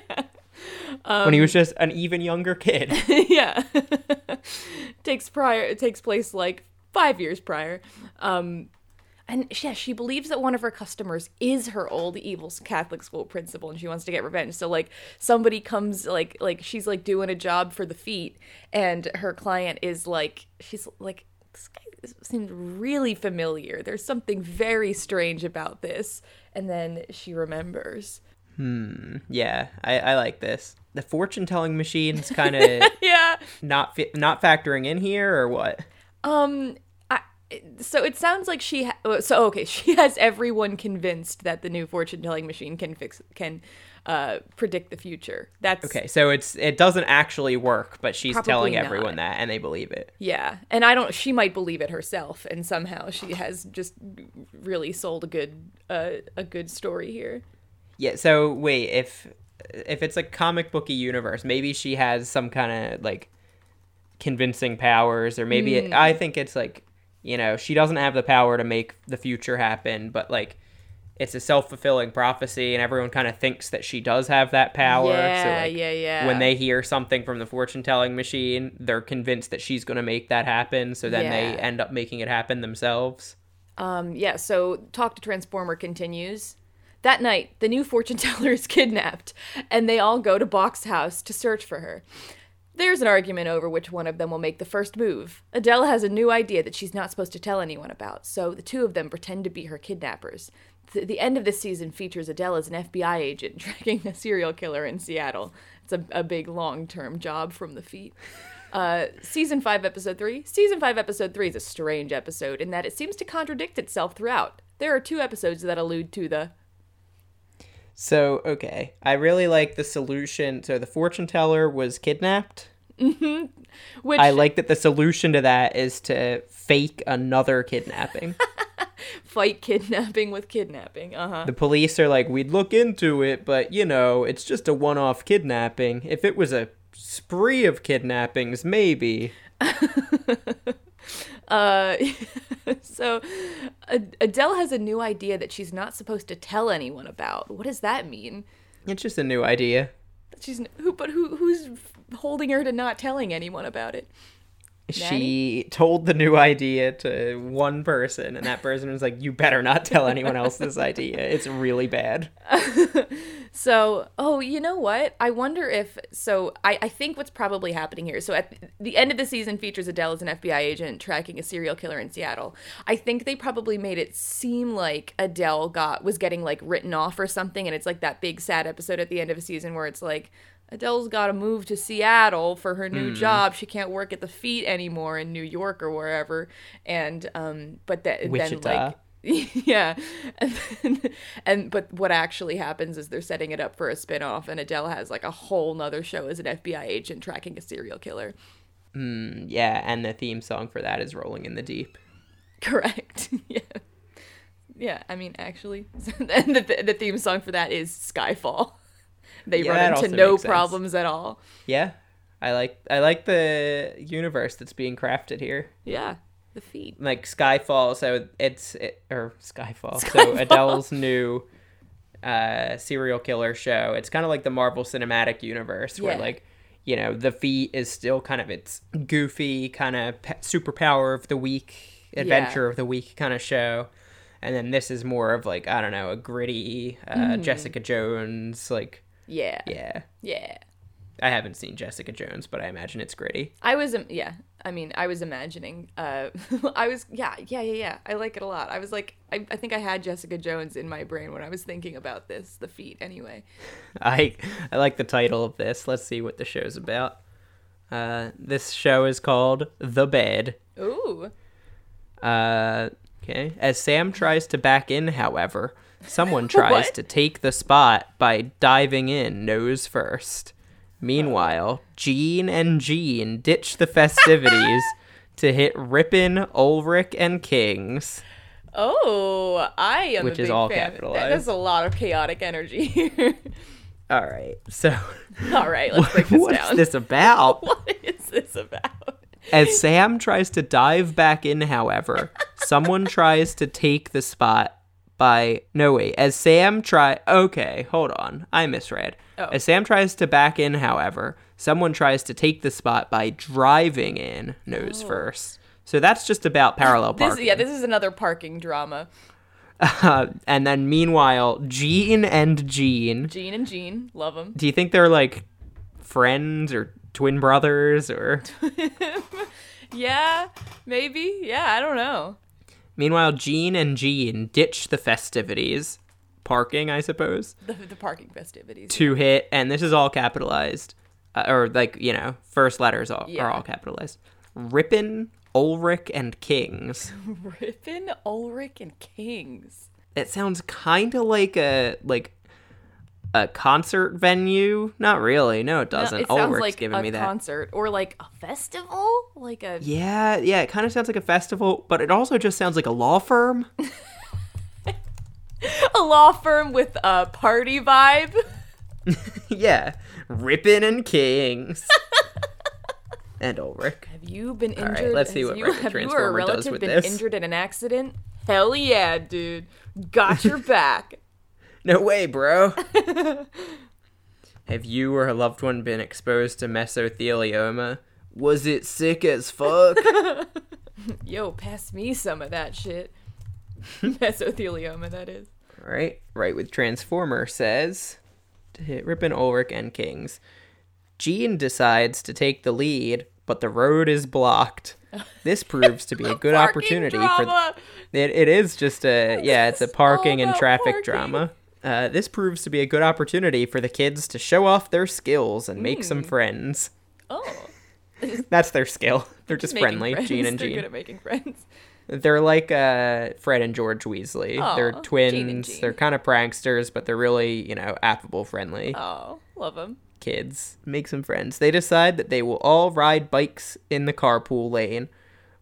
Yeah. when he was just an even younger kid. yeah, takes prior. It takes place like five years prior. Um, and yeah, she believes that one of her customers is her old evil Catholic school principal, and she wants to get revenge. So like somebody comes like like she's like doing a job for the feet, and her client is like she's like this guy seems really familiar. There's something very strange about this, and then she remembers. Hmm. Yeah, I, I like this. The fortune telling machine's kind of Yeah. not not factoring in here or what? Um, so it sounds like she. Ha- so okay, she has everyone convinced that the new fortune telling machine can fix can uh, predict the future. That's Okay, so it's it doesn't actually work, but she's telling not. everyone that and they believe it. Yeah, and I don't. She might believe it herself, and somehow she has just really sold a good uh, a good story here. Yeah, so wait, if if it's a comic booky universe, maybe she has some kind of like convincing powers or maybe it, I think it's like, you know, she doesn't have the power to make the future happen, but like it's a self-fulfilling prophecy and everyone kind of thinks that she does have that power. so Yeah, like, yeah, yeah. when they hear something from the fortune telling machine, they're convinced that she's going to make that happen. So then they end up making it happen themselves. Um, yeah, so Talk to Transformer continues. That night, the new fortune teller is kidnapped, and they all go to box house to search for her. There's an argument over which one of them will make the first move. Adele has a new idea that she's not supposed to tell anyone about, so the two of them pretend to be her kidnappers. The, the end of this season features Adele as an FBI agent tracking a serial killer in Seattle. It's a, a big long term job from the feet. Uh, season 5, episode 3. Season 5, episode 3 is a strange episode in that it seems to contradict itself throughout. There are two episodes that allude to the So, okay. I really like the solution. So, the fortune teller was kidnapped. which I like that the solution to that is to fake another kidnapping. fight kidnapping with kidnapping. Uh huh. the police are like, we'd look into it, but you know, it's just a one off kidnapping. If it was a spree of kidnappings, maybe. Uh, so Adele has a new idea that she's not supposed to tell anyone about. What does that mean? It's just a new idea. She's who, but who who's holding her to not telling anyone about it? She told the new idea to one person, and that person was like, You better not tell anyone else this idea. It's really bad. So, oh, you know what? I wonder if so. I, I think what's probably happening here. So, at the end of the season features Adele as an FBI agent tracking a serial killer in Seattle. I think they probably made it seem like Adele got was getting like written off or something, and it's like that big sad episode at the end of a season where it's like Adele's got to move to Seattle for her new job. She can't work at the feet anymore in New York or wherever. And um, but that then like yeah and, then, and but what actually happens is they're setting it up for a spin-off and adele has like a whole nother show as an fbi agent tracking a serial killer Yeah, and the theme song for that is Rolling in the Deep. correct yeah yeah, I mean, actually, and the, the theme song for that is Skyfall. They Yeah, run into no sense. problems at all. Yeah, I like I like the universe that's being crafted here. Yeah, the feet. Like Skyfall, so it's it, or Skyfall. So Adele's new uh serial killer show. It's kind of like the Marvel Cinematic Universe, where Yeah. like you know the feat is still kind of its goofy kind of pe- superpower of the week, adventure of the week kind of show. And then this is more of like I don't know a gritty uh, Mm-hmm. Jessica Jones like Yeah, yeah. yeah. I haven't seen Jessica Jones, but I imagine it's gritty. I was, im- yeah. I mean, I was imagining. Uh, I was, yeah, yeah, yeah, yeah. I like it a lot. I was like, I, I think I had Jessica Jones in my brain when I was thinking about this, the feet. Anyway, I I like the title of this. Let's see what the show's about. Uh, this show is called The Bed. ooh, Uh, okay. As Sam tries to back in, however, someone tries to take the spot by diving in nose first. Meanwhile, Jean and Jean ditch the festivities to hit Rippin, Ulrich, and Kings. oh, I am. Which a is big all fan. capitalized. That- There's a lot of chaotic energy here. All right. So, All right, let's break this what's down. this about? What is this about? As Sam tries to dive back in, however, someone tries to take the spot by no wait. As Sam try okay, hold on, I misread. Oh. As Sam tries to back in, however, someone tries to take the spot by driving in nose first. So that's just about parallel Oh. This, parking. yeah, this is another parking drama. Uh, and then meanwhile, Jean and Jean. Jean and Jean, love them. Do you think they're like friends or twin brothers or? Yeah, maybe. Yeah, I don't know. Meanwhile, Jean and Jean ditch the festivities, parking, I suppose, The, the parking festivities. to hit, and this is all capitalized, uh, or like you know, first letters all, Yeah. are all capitalized. Rippin, Ulrich, and Kings. Rippin, Ulrich, and Kings. It sounds kind of like a like a concert venue. Not really. No, it doesn't. it sounds Ulrich's like giving a me that. concert or like a festival, like a yeah, yeah. It kind of sounds like a festival, but it also just sounds like a law firm. a law firm with a party vibe. yeah, Rippin and Kings. and Ulrich. Have you been right, injured? let's see what you, Rippin have you or a Transformer does relative with been this. injured in an accident? Hell yeah, dude. Got your back. No way, bro. Have you or a loved one been exposed to mesothelioma? Was it sick as fuck? Yo, pass me some of that shit. Mesothelioma, that is. right, right with Transformer says to hit Rippin, Ulrich, and Kings. Jean decides to take the lead, but the road is blocked. This proves to be a good opportunity for drama. It, it is just a yeah, it's a parking and traffic parking. drama. Uh, this proves to be a good opportunity for the kids to show off their skills and make Hmm. some friends. Oh. That's their skill. They're just Making friendly, friends. Jean and They're good at making friends. They're like uh, Fred and George Weasley. They're twins. They're kind of pranksters, but they're really, you know, affable, friendly Oh, love them. kids. Make some friends. They decide that they will all ride bikes in the carpool lane,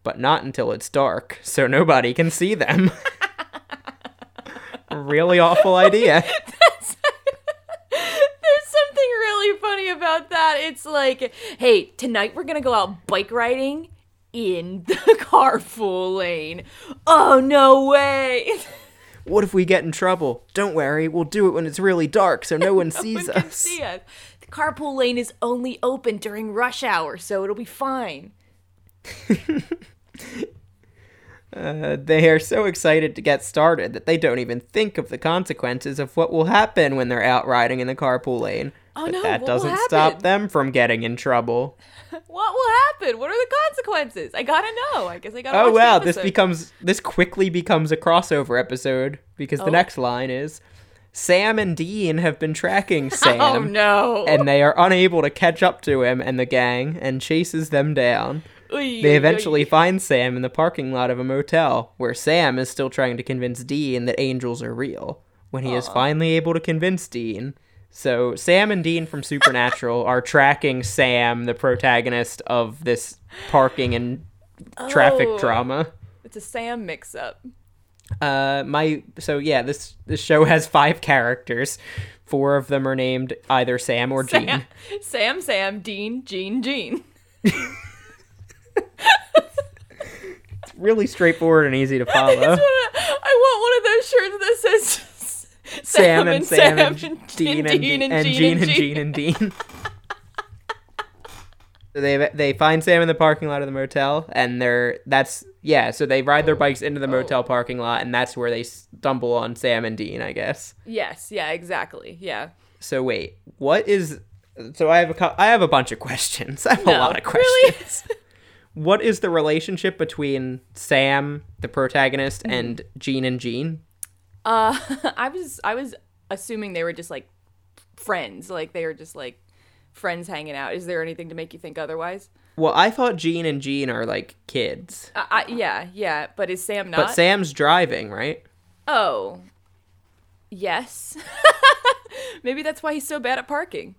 but not until it's dark, so nobody can see them. Really awful idea. There's something really funny about that. It's like, hey, tonight we're gonna go out bike riding in the carpool lane. Oh no way! What if we get in trouble? Don't worry, we'll do it when it's really dark so no one No sees one can us. see us. The carpool lane is only open during rush hour, so it'll be fine. Uh, they are so excited to get started that they don't even think of the consequences of what will happen when they're out riding in the carpool lane. Oh, but no, that doesn't stop them from getting in trouble. What will happen? What are the consequences? I gotta know. I guess I gotta. Oh the wow, this becomes this quickly becomes a crossover episode because the Oh. next line is Sam and Dean have been tracking Sam Oh no! and they are unable to catch up to him and the gang and chases them down. They eventually find Sam in the parking lot of a motel, where Sam is still trying to convince Dean that angels are real, when he is finally able to convince Dean. So, Sam and Dean from Supernatural are tracking Sam, the protagonist of this parking and traffic Oh. drama. It's a Sam mix-up. Uh, my so yeah, this this show has five characters. Four of them are named either Sam or Gene. Sam, Sam, Sam, Dean, Gene, Gene. It's really straightforward and easy to follow. I want one of those shirts that says Sam and Sam and Sam Dean and Dean and Gene and Gene and Dean. They they find Sam in the parking lot of the motel, and they're that's yeah. So they ride their bikes into the oh. motel parking lot, and that's where they stumble on Sam and Dean, I guess. Yes, yeah, exactly. Yeah. So wait, what is? So I have a I have a bunch of questions. I have a lot of really? What is the relationship between Sam, the protagonist, Mm-hmm. and Jean and Jean? Uh, I was I was assuming they were just like friends, like they were just like friends hanging out. Is there anything to make you think otherwise? Well, I thought Jean and Jean are like kids, Uh, I, yeah, yeah, but is Sam not? but Sam's driving, right? oh, yes. Maybe that's why he's so bad at parking.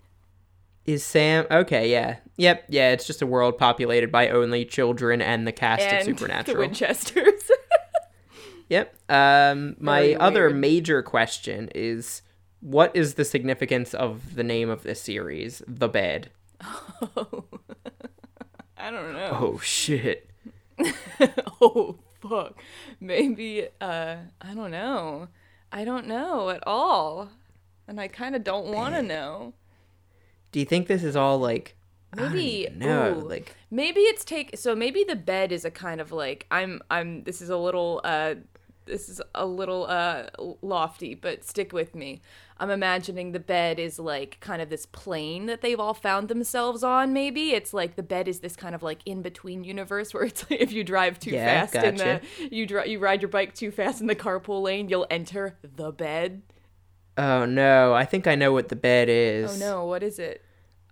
Is Sam okay? Yeah, yep, yeah. It's just a world populated by only children and the cast And of the Supernatural. Winchesters. Yep. Um, my Very other weird. major question is, what is the significance of the name of this series, The Bed? Oh, I don't know. Oh shit. oh fuck maybe uh i don't know i don't know at all and i kind of don't want to know Do you think this is all like? maybe no, like maybe it's take so maybe the bed is a kind of like i'm i'm this is a little uh this is a little uh lofty but stick with me. I'm imagining the bed is like kind of this plane that they've all found themselves on maybe. It's like the bed is this kind of like in between universe where it's like if you drive too Yeah, fast in the you dri- you ride your bike too fast in the carpool lane you'll enter the bed? Oh no, I think I know what the bed is. oh no. What is it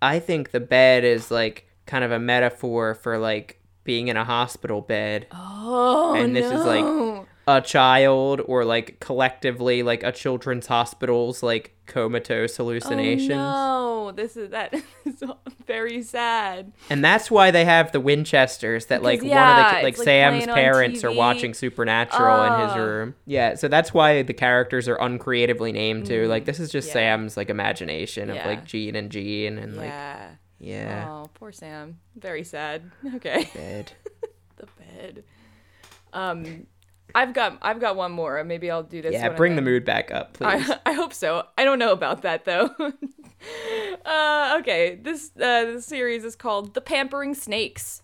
I think the bed is like kind of a metaphor for like being in a hospital bed. oh And this is, like, no. A child or like collectively like a children's hospital's like comatose hallucinations. Oh, no, this is that is very sad. And that's why they have the Winchesters that like Because, one of the like like, Sam's parents are watching Supernatural in his Oh. room. Yeah, so that's why the characters are uncreatively named too. Like this is just Mm, yeah. Sam's like imagination of Yeah. like Gene and Gene and like yeah. yeah, Oh, poor Sam. Very sad. Okay. bed. the bed. Um, I've got I've got one more. Maybe I'll do this. Yeah, bring I'm the in- mood back up, please. I, I hope so. I don't know about that though. uh, okay, this uh, this series is called The Pampering Snakes,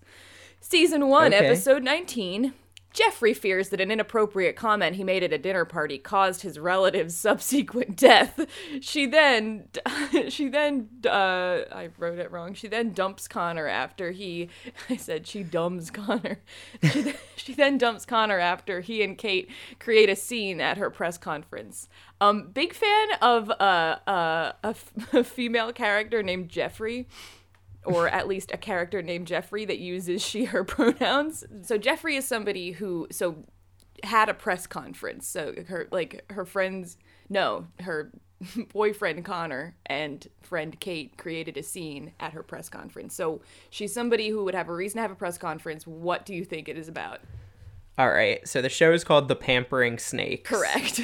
season one, Okay. episode nineteen. Jeffrey fears that an inappropriate comment he made at a dinner party caused his relative's subsequent death. She then, she then, uh, I wrote it wrong. She then dumps Connor after he, I said she dumbs Connor. She, th- she then dumps Connor after he and Kate create a scene at her press conference. Um, big fan of uh, uh, a, f- a female character named Jeffrey or at least a character named Jeffrey that uses she her pronouns. So Jeffrey is somebody who so had a press conference. So her like her friends no, her boyfriend Connor and friend Kate created a scene at her press conference. So she's somebody who would have a reason to have a press conference. What do you think it is about? All right, so the show is called The Pampering Snakes. Correct.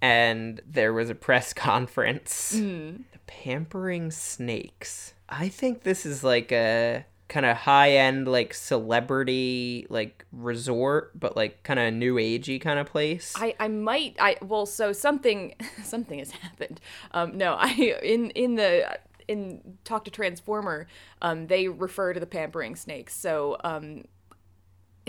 And there was a press conference. Mm. The Pampering Snakes. I think this is like a kind of high end, like celebrity, like resort, but like kind of new agey kind of place. I, I might I well so something something has happened. Um no, I in in the in Talk to Transformer, um they refer to the pampering snakes. So um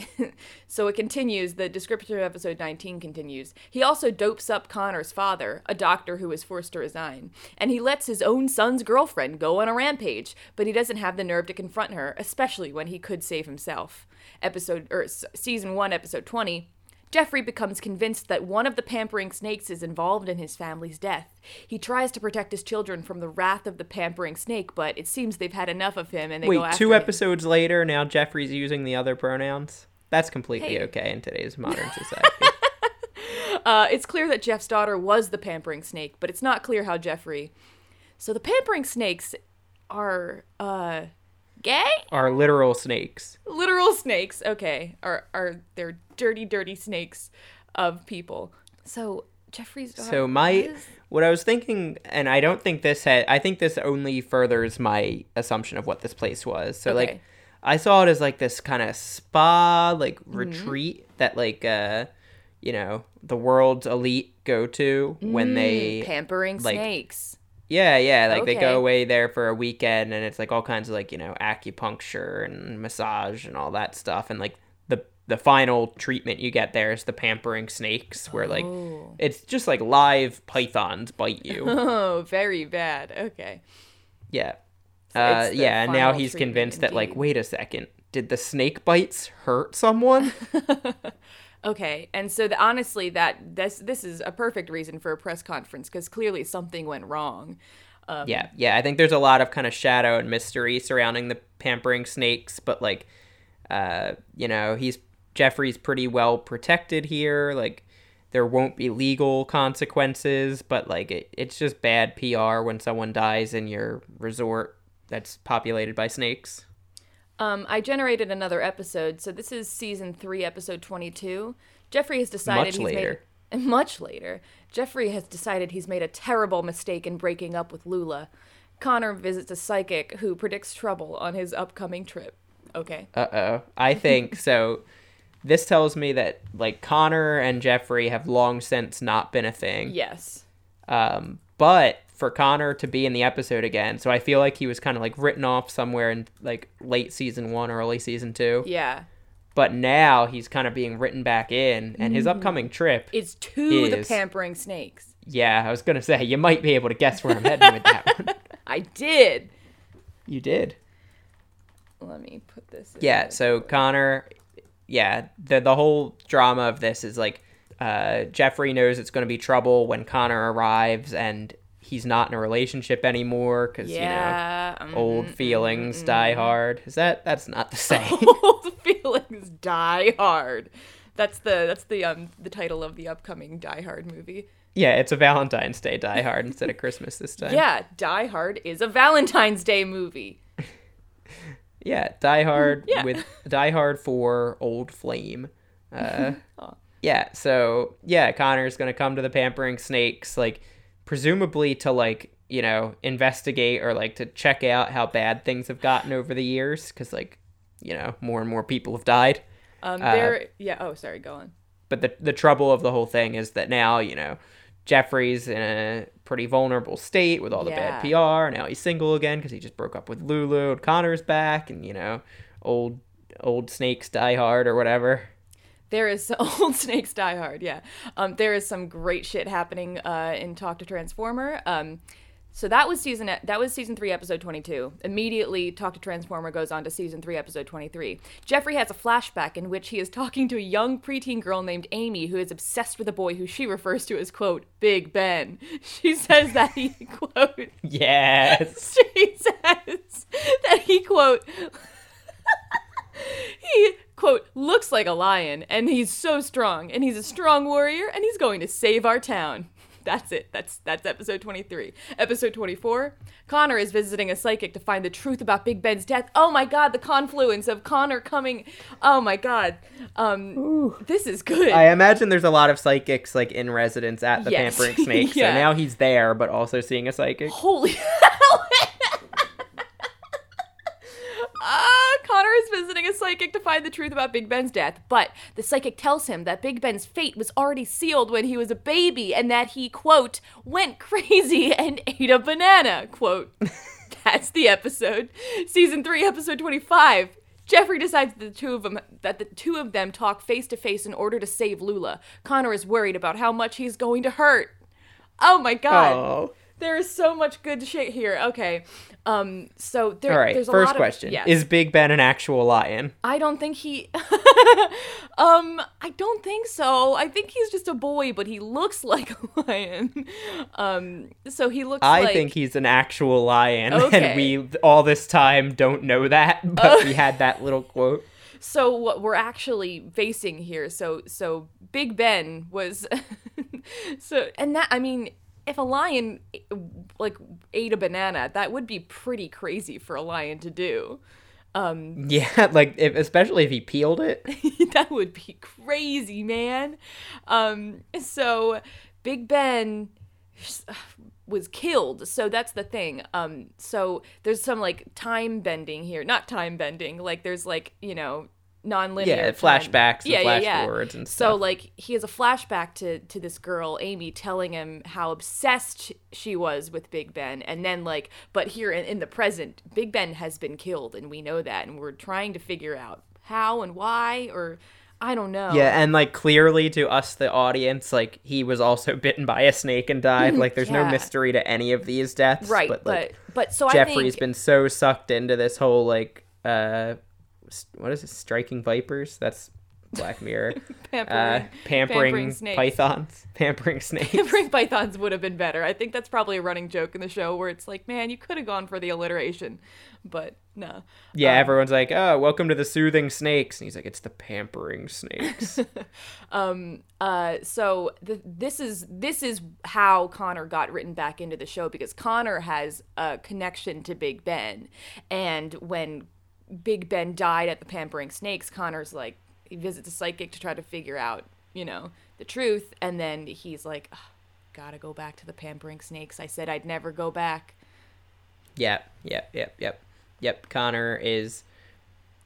so it continues, the description of episode 19 continues. He also dopes up Connor's father, a doctor who is forced to resign, and he lets his own son's girlfriend go on a rampage, but he doesn't have the nerve to confront her, especially when he could save himself. Episode or s- season 1 episode 20 Jeffrey becomes convinced that one of the pampering snakes is involved in his family's death. He tries to protect his children from the wrath of the pampering snake, but it seems they've had enough of him and they go Wait, after two him. episodes later, now Jeffrey's using the other pronouns? That's completely Hey. okay in today's modern society. Uh, it's clear that Jeff's daughter was the pampering snake, but it's not clear how Jeffrey. So the pampering snakes are uh Are literal snakes. Literal snakes. Okay. Are are they're dirty dirty snakes. of people. So Jeffrey's daughter. So my was- what I was thinking, and I don't think this had. I think this only furthers my assumption of what this place was. So like, I saw it as like this kind of spa, like Mm-hmm. retreat that like uh, you know, the world's elite go to when they pampering like- snakes. Yeah, yeah, like they go away there for a weekend and it's like all kinds of like, you know, acupuncture and massage and all that stuff and like the the final treatment you get there is the pampering snakes where like Oh. it's just like live pythons bite you. Oh, very bad. Okay. yeah. So Uh yeah, and now he's convinced that like wait a second, did the snake bites hurt someone? Okay, and so the, honestly, that this this is a perfect reason for a press conference because clearly something went wrong. Um, Yeah, yeah. I think there's a lot of kind of shadow and mystery surrounding the pampering snakes, but like, uh, you know, he's Jeffrey's pretty well protected here. Like, there won't be legal consequences, but like, it, it's just bad PR when someone dies in your resort that's populated by snakes. Um, I generated another episode, so this is season three, episode twenty-two. Jeffrey has decided Much he's later. made much later. Jeffrey has decided he's made a terrible mistake in breaking up with Lula. Connor visits a psychic who predicts trouble on his upcoming trip. Okay. Uh oh. I think so. This tells me that like Connor and Jeffrey have long since not been a thing. Yes. Um, but for Connor to be in the episode again, so I feel like he was kind of like written off somewhere in like late season one, early season two. Yeah. But now he's kind of being written back in, and his upcoming trip. It's to the pampering snakes. Yeah, I was gonna say you might be able to guess where I'm heading with that one. I did. You did. Let me put this. in Yeah. So Connor, yeah, the the whole drama of this is like uh, Jeffrey knows it's going to be trouble when Connor arrives, and he's not in a relationship anymore because you know yeah. mm, old feelings die hard. Is that that's not the same? old feelings die hard. That's the that's the um the title of the upcoming Die Hard movie. yeah, it's a Valentine's Day Die Hard instead of Christmas this time. Yeah, Die Hard is a Valentine's Day movie. yeah, Die Hard Yeah. with Die Hard for Old Flame. Uh, yeah, so yeah, Connor's gonna come to the Pampering Snakes, like presumably to like you know investigate or like to check out how bad things have gotten over the years, because like you know more and more people have died. Um, Uh, there. Yeah. Oh, sorry. Go on. but the the trouble of the whole thing is that now you know Jeffrey's in a pretty vulnerable state with all the bad Yeah. PR. Now he's single again because he just broke up with Lulu. And Connor's back, and you know, old old snakes die hard or whatever. There is old snakes die hard. Yeah. Um, there is some great shit happening uh, in Talk to Transformer. Um, so that was season that was season three, episode twenty two. Immediately, Talk to Transformer goes on to season three, episode twenty three. Jeffrey has a flashback in which he is talking to a young preteen girl named Amy who is obsessed with a boy who she refers to as quote Big Ben. She says that he quote Yes. she says that he quote he quote looks like a lion and he's so strong and he's a strong warrior and he's going to save our town that's it that's that's episode 23 episode 24 connor is visiting a psychic to find the truth about big ben's death oh my god the confluence of connor coming oh my god um this is good I imagine there's a lot of psychics like in residence at the Yes. Pampering Snake. Yeah. So now he's there, but also seeing a psychic. Holy hell! Ah, Connor is visiting a psychic to find the truth about Big Ben's death, but the psychic tells him that Big Ben's fate was already sealed when he was a baby and that he, quote, went crazy and ate a banana, quote. That's the episode. Season 3, episode 25. Jeffrey decides that the two of them that the two of them talk face to face in order to save Lula. Connor is worried about how much he's going to hurt. Oh my god. Oh. There is so much good shit here. Okay. Um so there All right. there's a First lot of- question: yes. Is Big Ben an actual lion? I don't think he Um I don't think so. I think he's just a boy, but he looks like a lion. Um so he looks I like think he's an actual lion, Okay. and we all this time don't know that, but we had that little quote. so what we're actually facing here so so big ben was so and that i mean if a lion like ate a banana that would be pretty crazy for a lion to do Yeah, like if, especially if he peeled it. that would be crazy, man. Um, so Big Ben was killed. So that's the thing. Um, so there's some like time bending here, not time bending. Like there's like you know non-linear Yeah, flashbacks and flash forwards and stuff. So like he has a flashback to to this girl Amy telling him how obsessed she was with Big Ben, and then like, but here in, in the present, Big Ben has been killed, and we know that, and we're trying to figure out how and why, or I don't know. Yeah, and like clearly to us, the audience, like he was also bitten by a snake and died. Like there's no mystery to any of these deaths. right. But But like but, so I Jeffrey's think been so sucked into this whole like uh, what is it? Striking vipers. That's Black Mirror. pampering, uh, pampering, pampering pythons, pampering snakes. Pampering pythons would have been better. I think that's probably a running joke in the show where it's like, man, you could have gone for the alliteration, but no. Yeah, everyone's like, "Oh, welcome to the soothing snakes," and he's like, "It's the pampering snakes." um, Uh, so th- this is this is how Connor got written back into the show because Connor has a connection to Big Ben, and when Big Ben died at the Pampering Snakes, Connor's like he visits a psychic to try to figure out you know the truth, and then he's like, "Ugh, gotta go back to the Pampering Snakes. I said I'd never go back. Yep, yep, yep, yep, yep. Connor is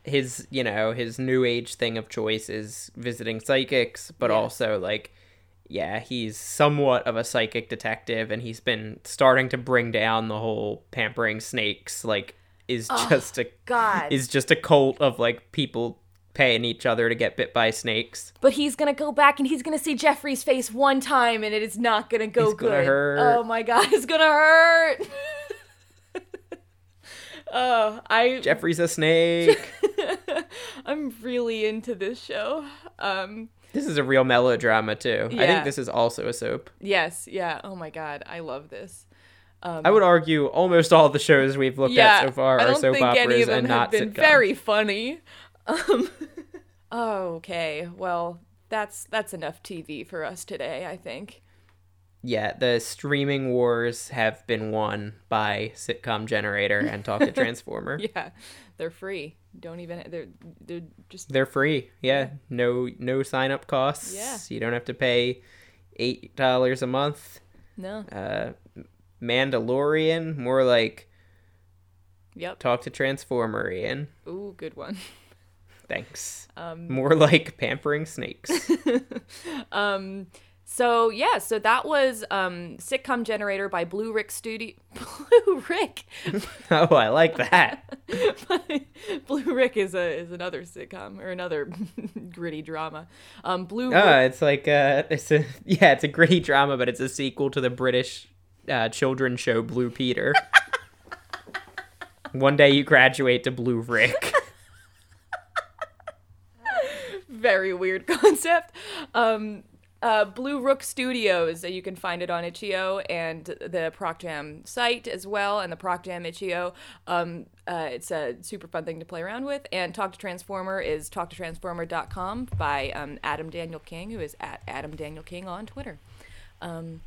his, you know, his new age thing of choice is visiting psychics, but Yeah. also like, yeah, he's somewhat of a psychic detective, and he's been starting to bring down the whole pampering snakes. Like, is just a God. is just a cult of like people paying each other to get bit by snakes. But he's gonna go back and he's gonna see Jeffrey's face one time, and it is not gonna go It's gonna good. hurt. Oh my god, it's gonna hurt. oh, I Jeffrey's a snake. I'm really into this show. Um, this is a real melodrama too. I think this is also a soap. yes, yeah. Oh my god, I love this. I would argue almost all the shows we've looked yeah, at so far are soap operas any of them and have not been sitcoms. very funny. Um, okay, well, that's that's enough TV for us today. I think. Yeah, the streaming wars have been won by Sitcom Generator and Talk to Transformer. Yeah, they're free. Don't even. They're they're just They're free. Yeah, no no sign up costs. Yeah. You don't have to pay eight dollars a month. no. Uh, Mandalorian, more like Yep. Talk to Transformerian. Ooh, good one. Thanks. Um, More like pampering snakes. Um, so yeah, so that was um, sitcom generator by Blue Rick Studio. Blue Rick. oh, I like that. Blue Rick is a is another sitcom or another gritty drama. Um, Blue. Oh, Rick- it's like uh it's a yeah, it's a gritty drama, but it's a sequel to the British uh, children's show Blue Peter. One day you graduate to Blue Rick. very weird concept. Um, uh, Blue Rook Studios. uh, You can find it on Itch.io and the Proc Jam site as well, and the Proc Jam Itch.io. Um, uh, it's a super fun thing to play around with. And Talk to Transformer is talktotransformer.com by um, Adam Daniel King, who is at Adam Daniel King on Twitter. Um,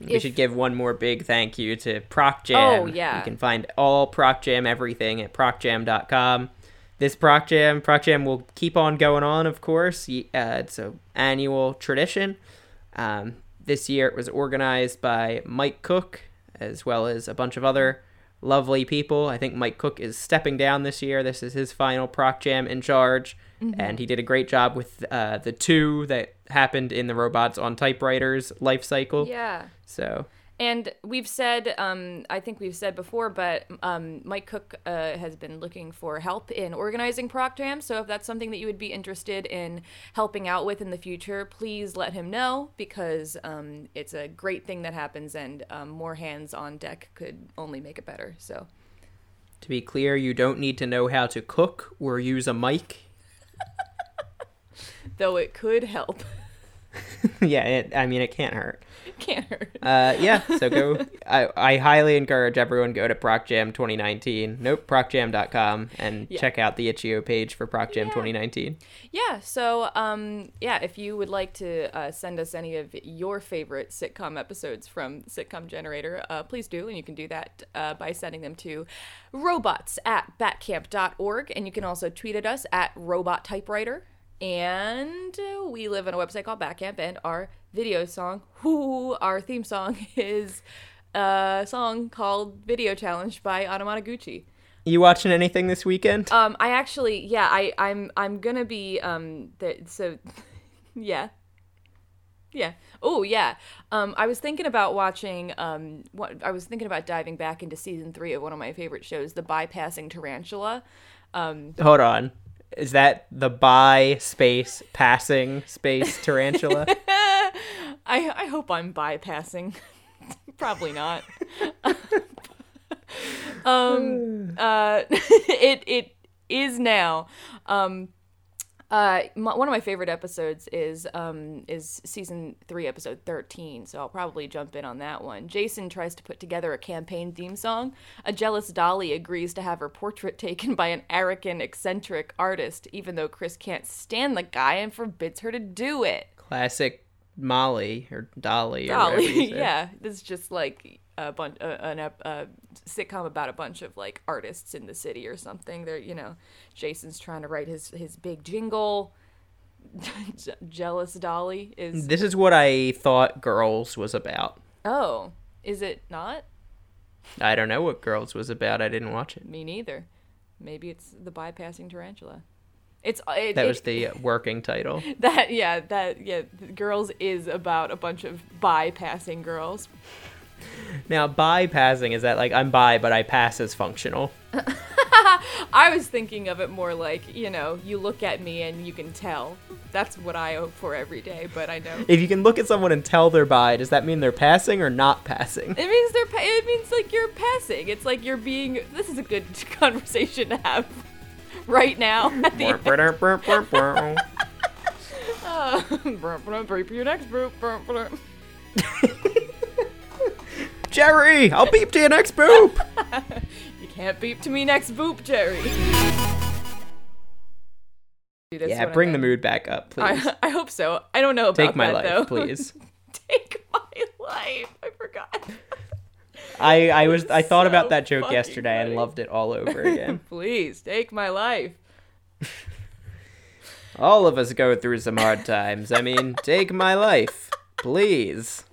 we should give one more big thank you to Proc Jam. Oh, yeah. You can find all Proc Jam everything at procjam.com. This Proc Jam, Proc Jam will keep on going on, of course. Uh, it's a annual tradition. Um, this year it was organized by Mike Cook, as well as a bunch of other lovely people. I think Mike Cook is stepping down this year. This is his final Proc Jam in charge, and he did a great job with uh, the two that happened in the Robots on Typewriters life cycle. yeah. So And we've said, um, I think we've said before, but um, Mike Cook uh, has been looking for help in organizing Proc Jam. So if that's something that you would be interested in helping out with in the future, please let him know because um, it's a great thing that happens, and um, more hands on deck could only make it better. So To be clear, you don't need to know how to cook or use a mic. though it could help. yeah, it, I mean, it can't hurt. Can't hurt. Uh, yeah, so go. I, I highly encourage everyone go to ProcJam 2019. Nope, ProcJam.com and Yeah. check out the itch.io page for ProcJam Yeah. 2019. Yeah, so um, yeah, if you would like to uh, send us any of your favorite sitcom episodes from Sitcom Generator, uh, please do, and you can do that uh, by sending them to robots at batcamp.org, and you can also tweet at us at robot typewriter. And we live on a website called Backcamp, and our video song, who our theme song is a song called "Video Challenge" by Anamanaguchi. You watching anything this weekend? Um, I actually, yeah, I, I'm, I'm gonna be, um, the, so, yeah, yeah. Oh, yeah. Um, I was thinking about watching, um, what I was thinking about diving back into season three of one of my favorite shows, The Bypassing Tarantula. Um, Hold on. Is that the by space passing space tarantula? I, I hope I'm bypassing. Probably not. um, uh, it it is now. Um, uh, my, one of my favorite episodes is um is season three, episode thirteen. So I'll probably jump in on that one. Jason tries to put together a campaign theme song. A jealous Dolly agrees to have her portrait taken by an arrogant, eccentric artist, even though Chris can't stand the guy and forbids her to do it. Classic Molly or Dolly or Dolly, say. yeah, this is just like a bunch, uh, an ep- uh, sitcom about a bunch of like artists in the city or something. They're, you know, Jason's trying to write his his big jingle. Je- Jealous Dolly is This is what I thought Girls was about. oh, is it not? I don't know what Girls was about. I didn't watch it. Me neither. Maybe it's the bypassing tarantula. It's it, That it- was the working title. that yeah that yeah girls is about a bunch of bypassing girls. Now, bypassing is that like I'm by, but I pass as functional. I was thinking of it more like, you know, you look at me and you can tell. That's what I hope for every day, but I know. If you can look at someone and tell they're by, does that mean they're passing or not passing? It means they're pa- it means like you're passing. It's like you're being this is a good conversation to have right now at the. Uh, your next. Jerry, I'll beep to your next boop. You can't beep to me next boop, Jerry. Dude, yeah, bring the mood back up, please. I, I hope so. I don't know about Take my that life, though. please. Take my life. I forgot. I I was I thought So about that joke yesterday and loved it all over again. Please take my life. all of us go through some hard times. I mean, take my life, please.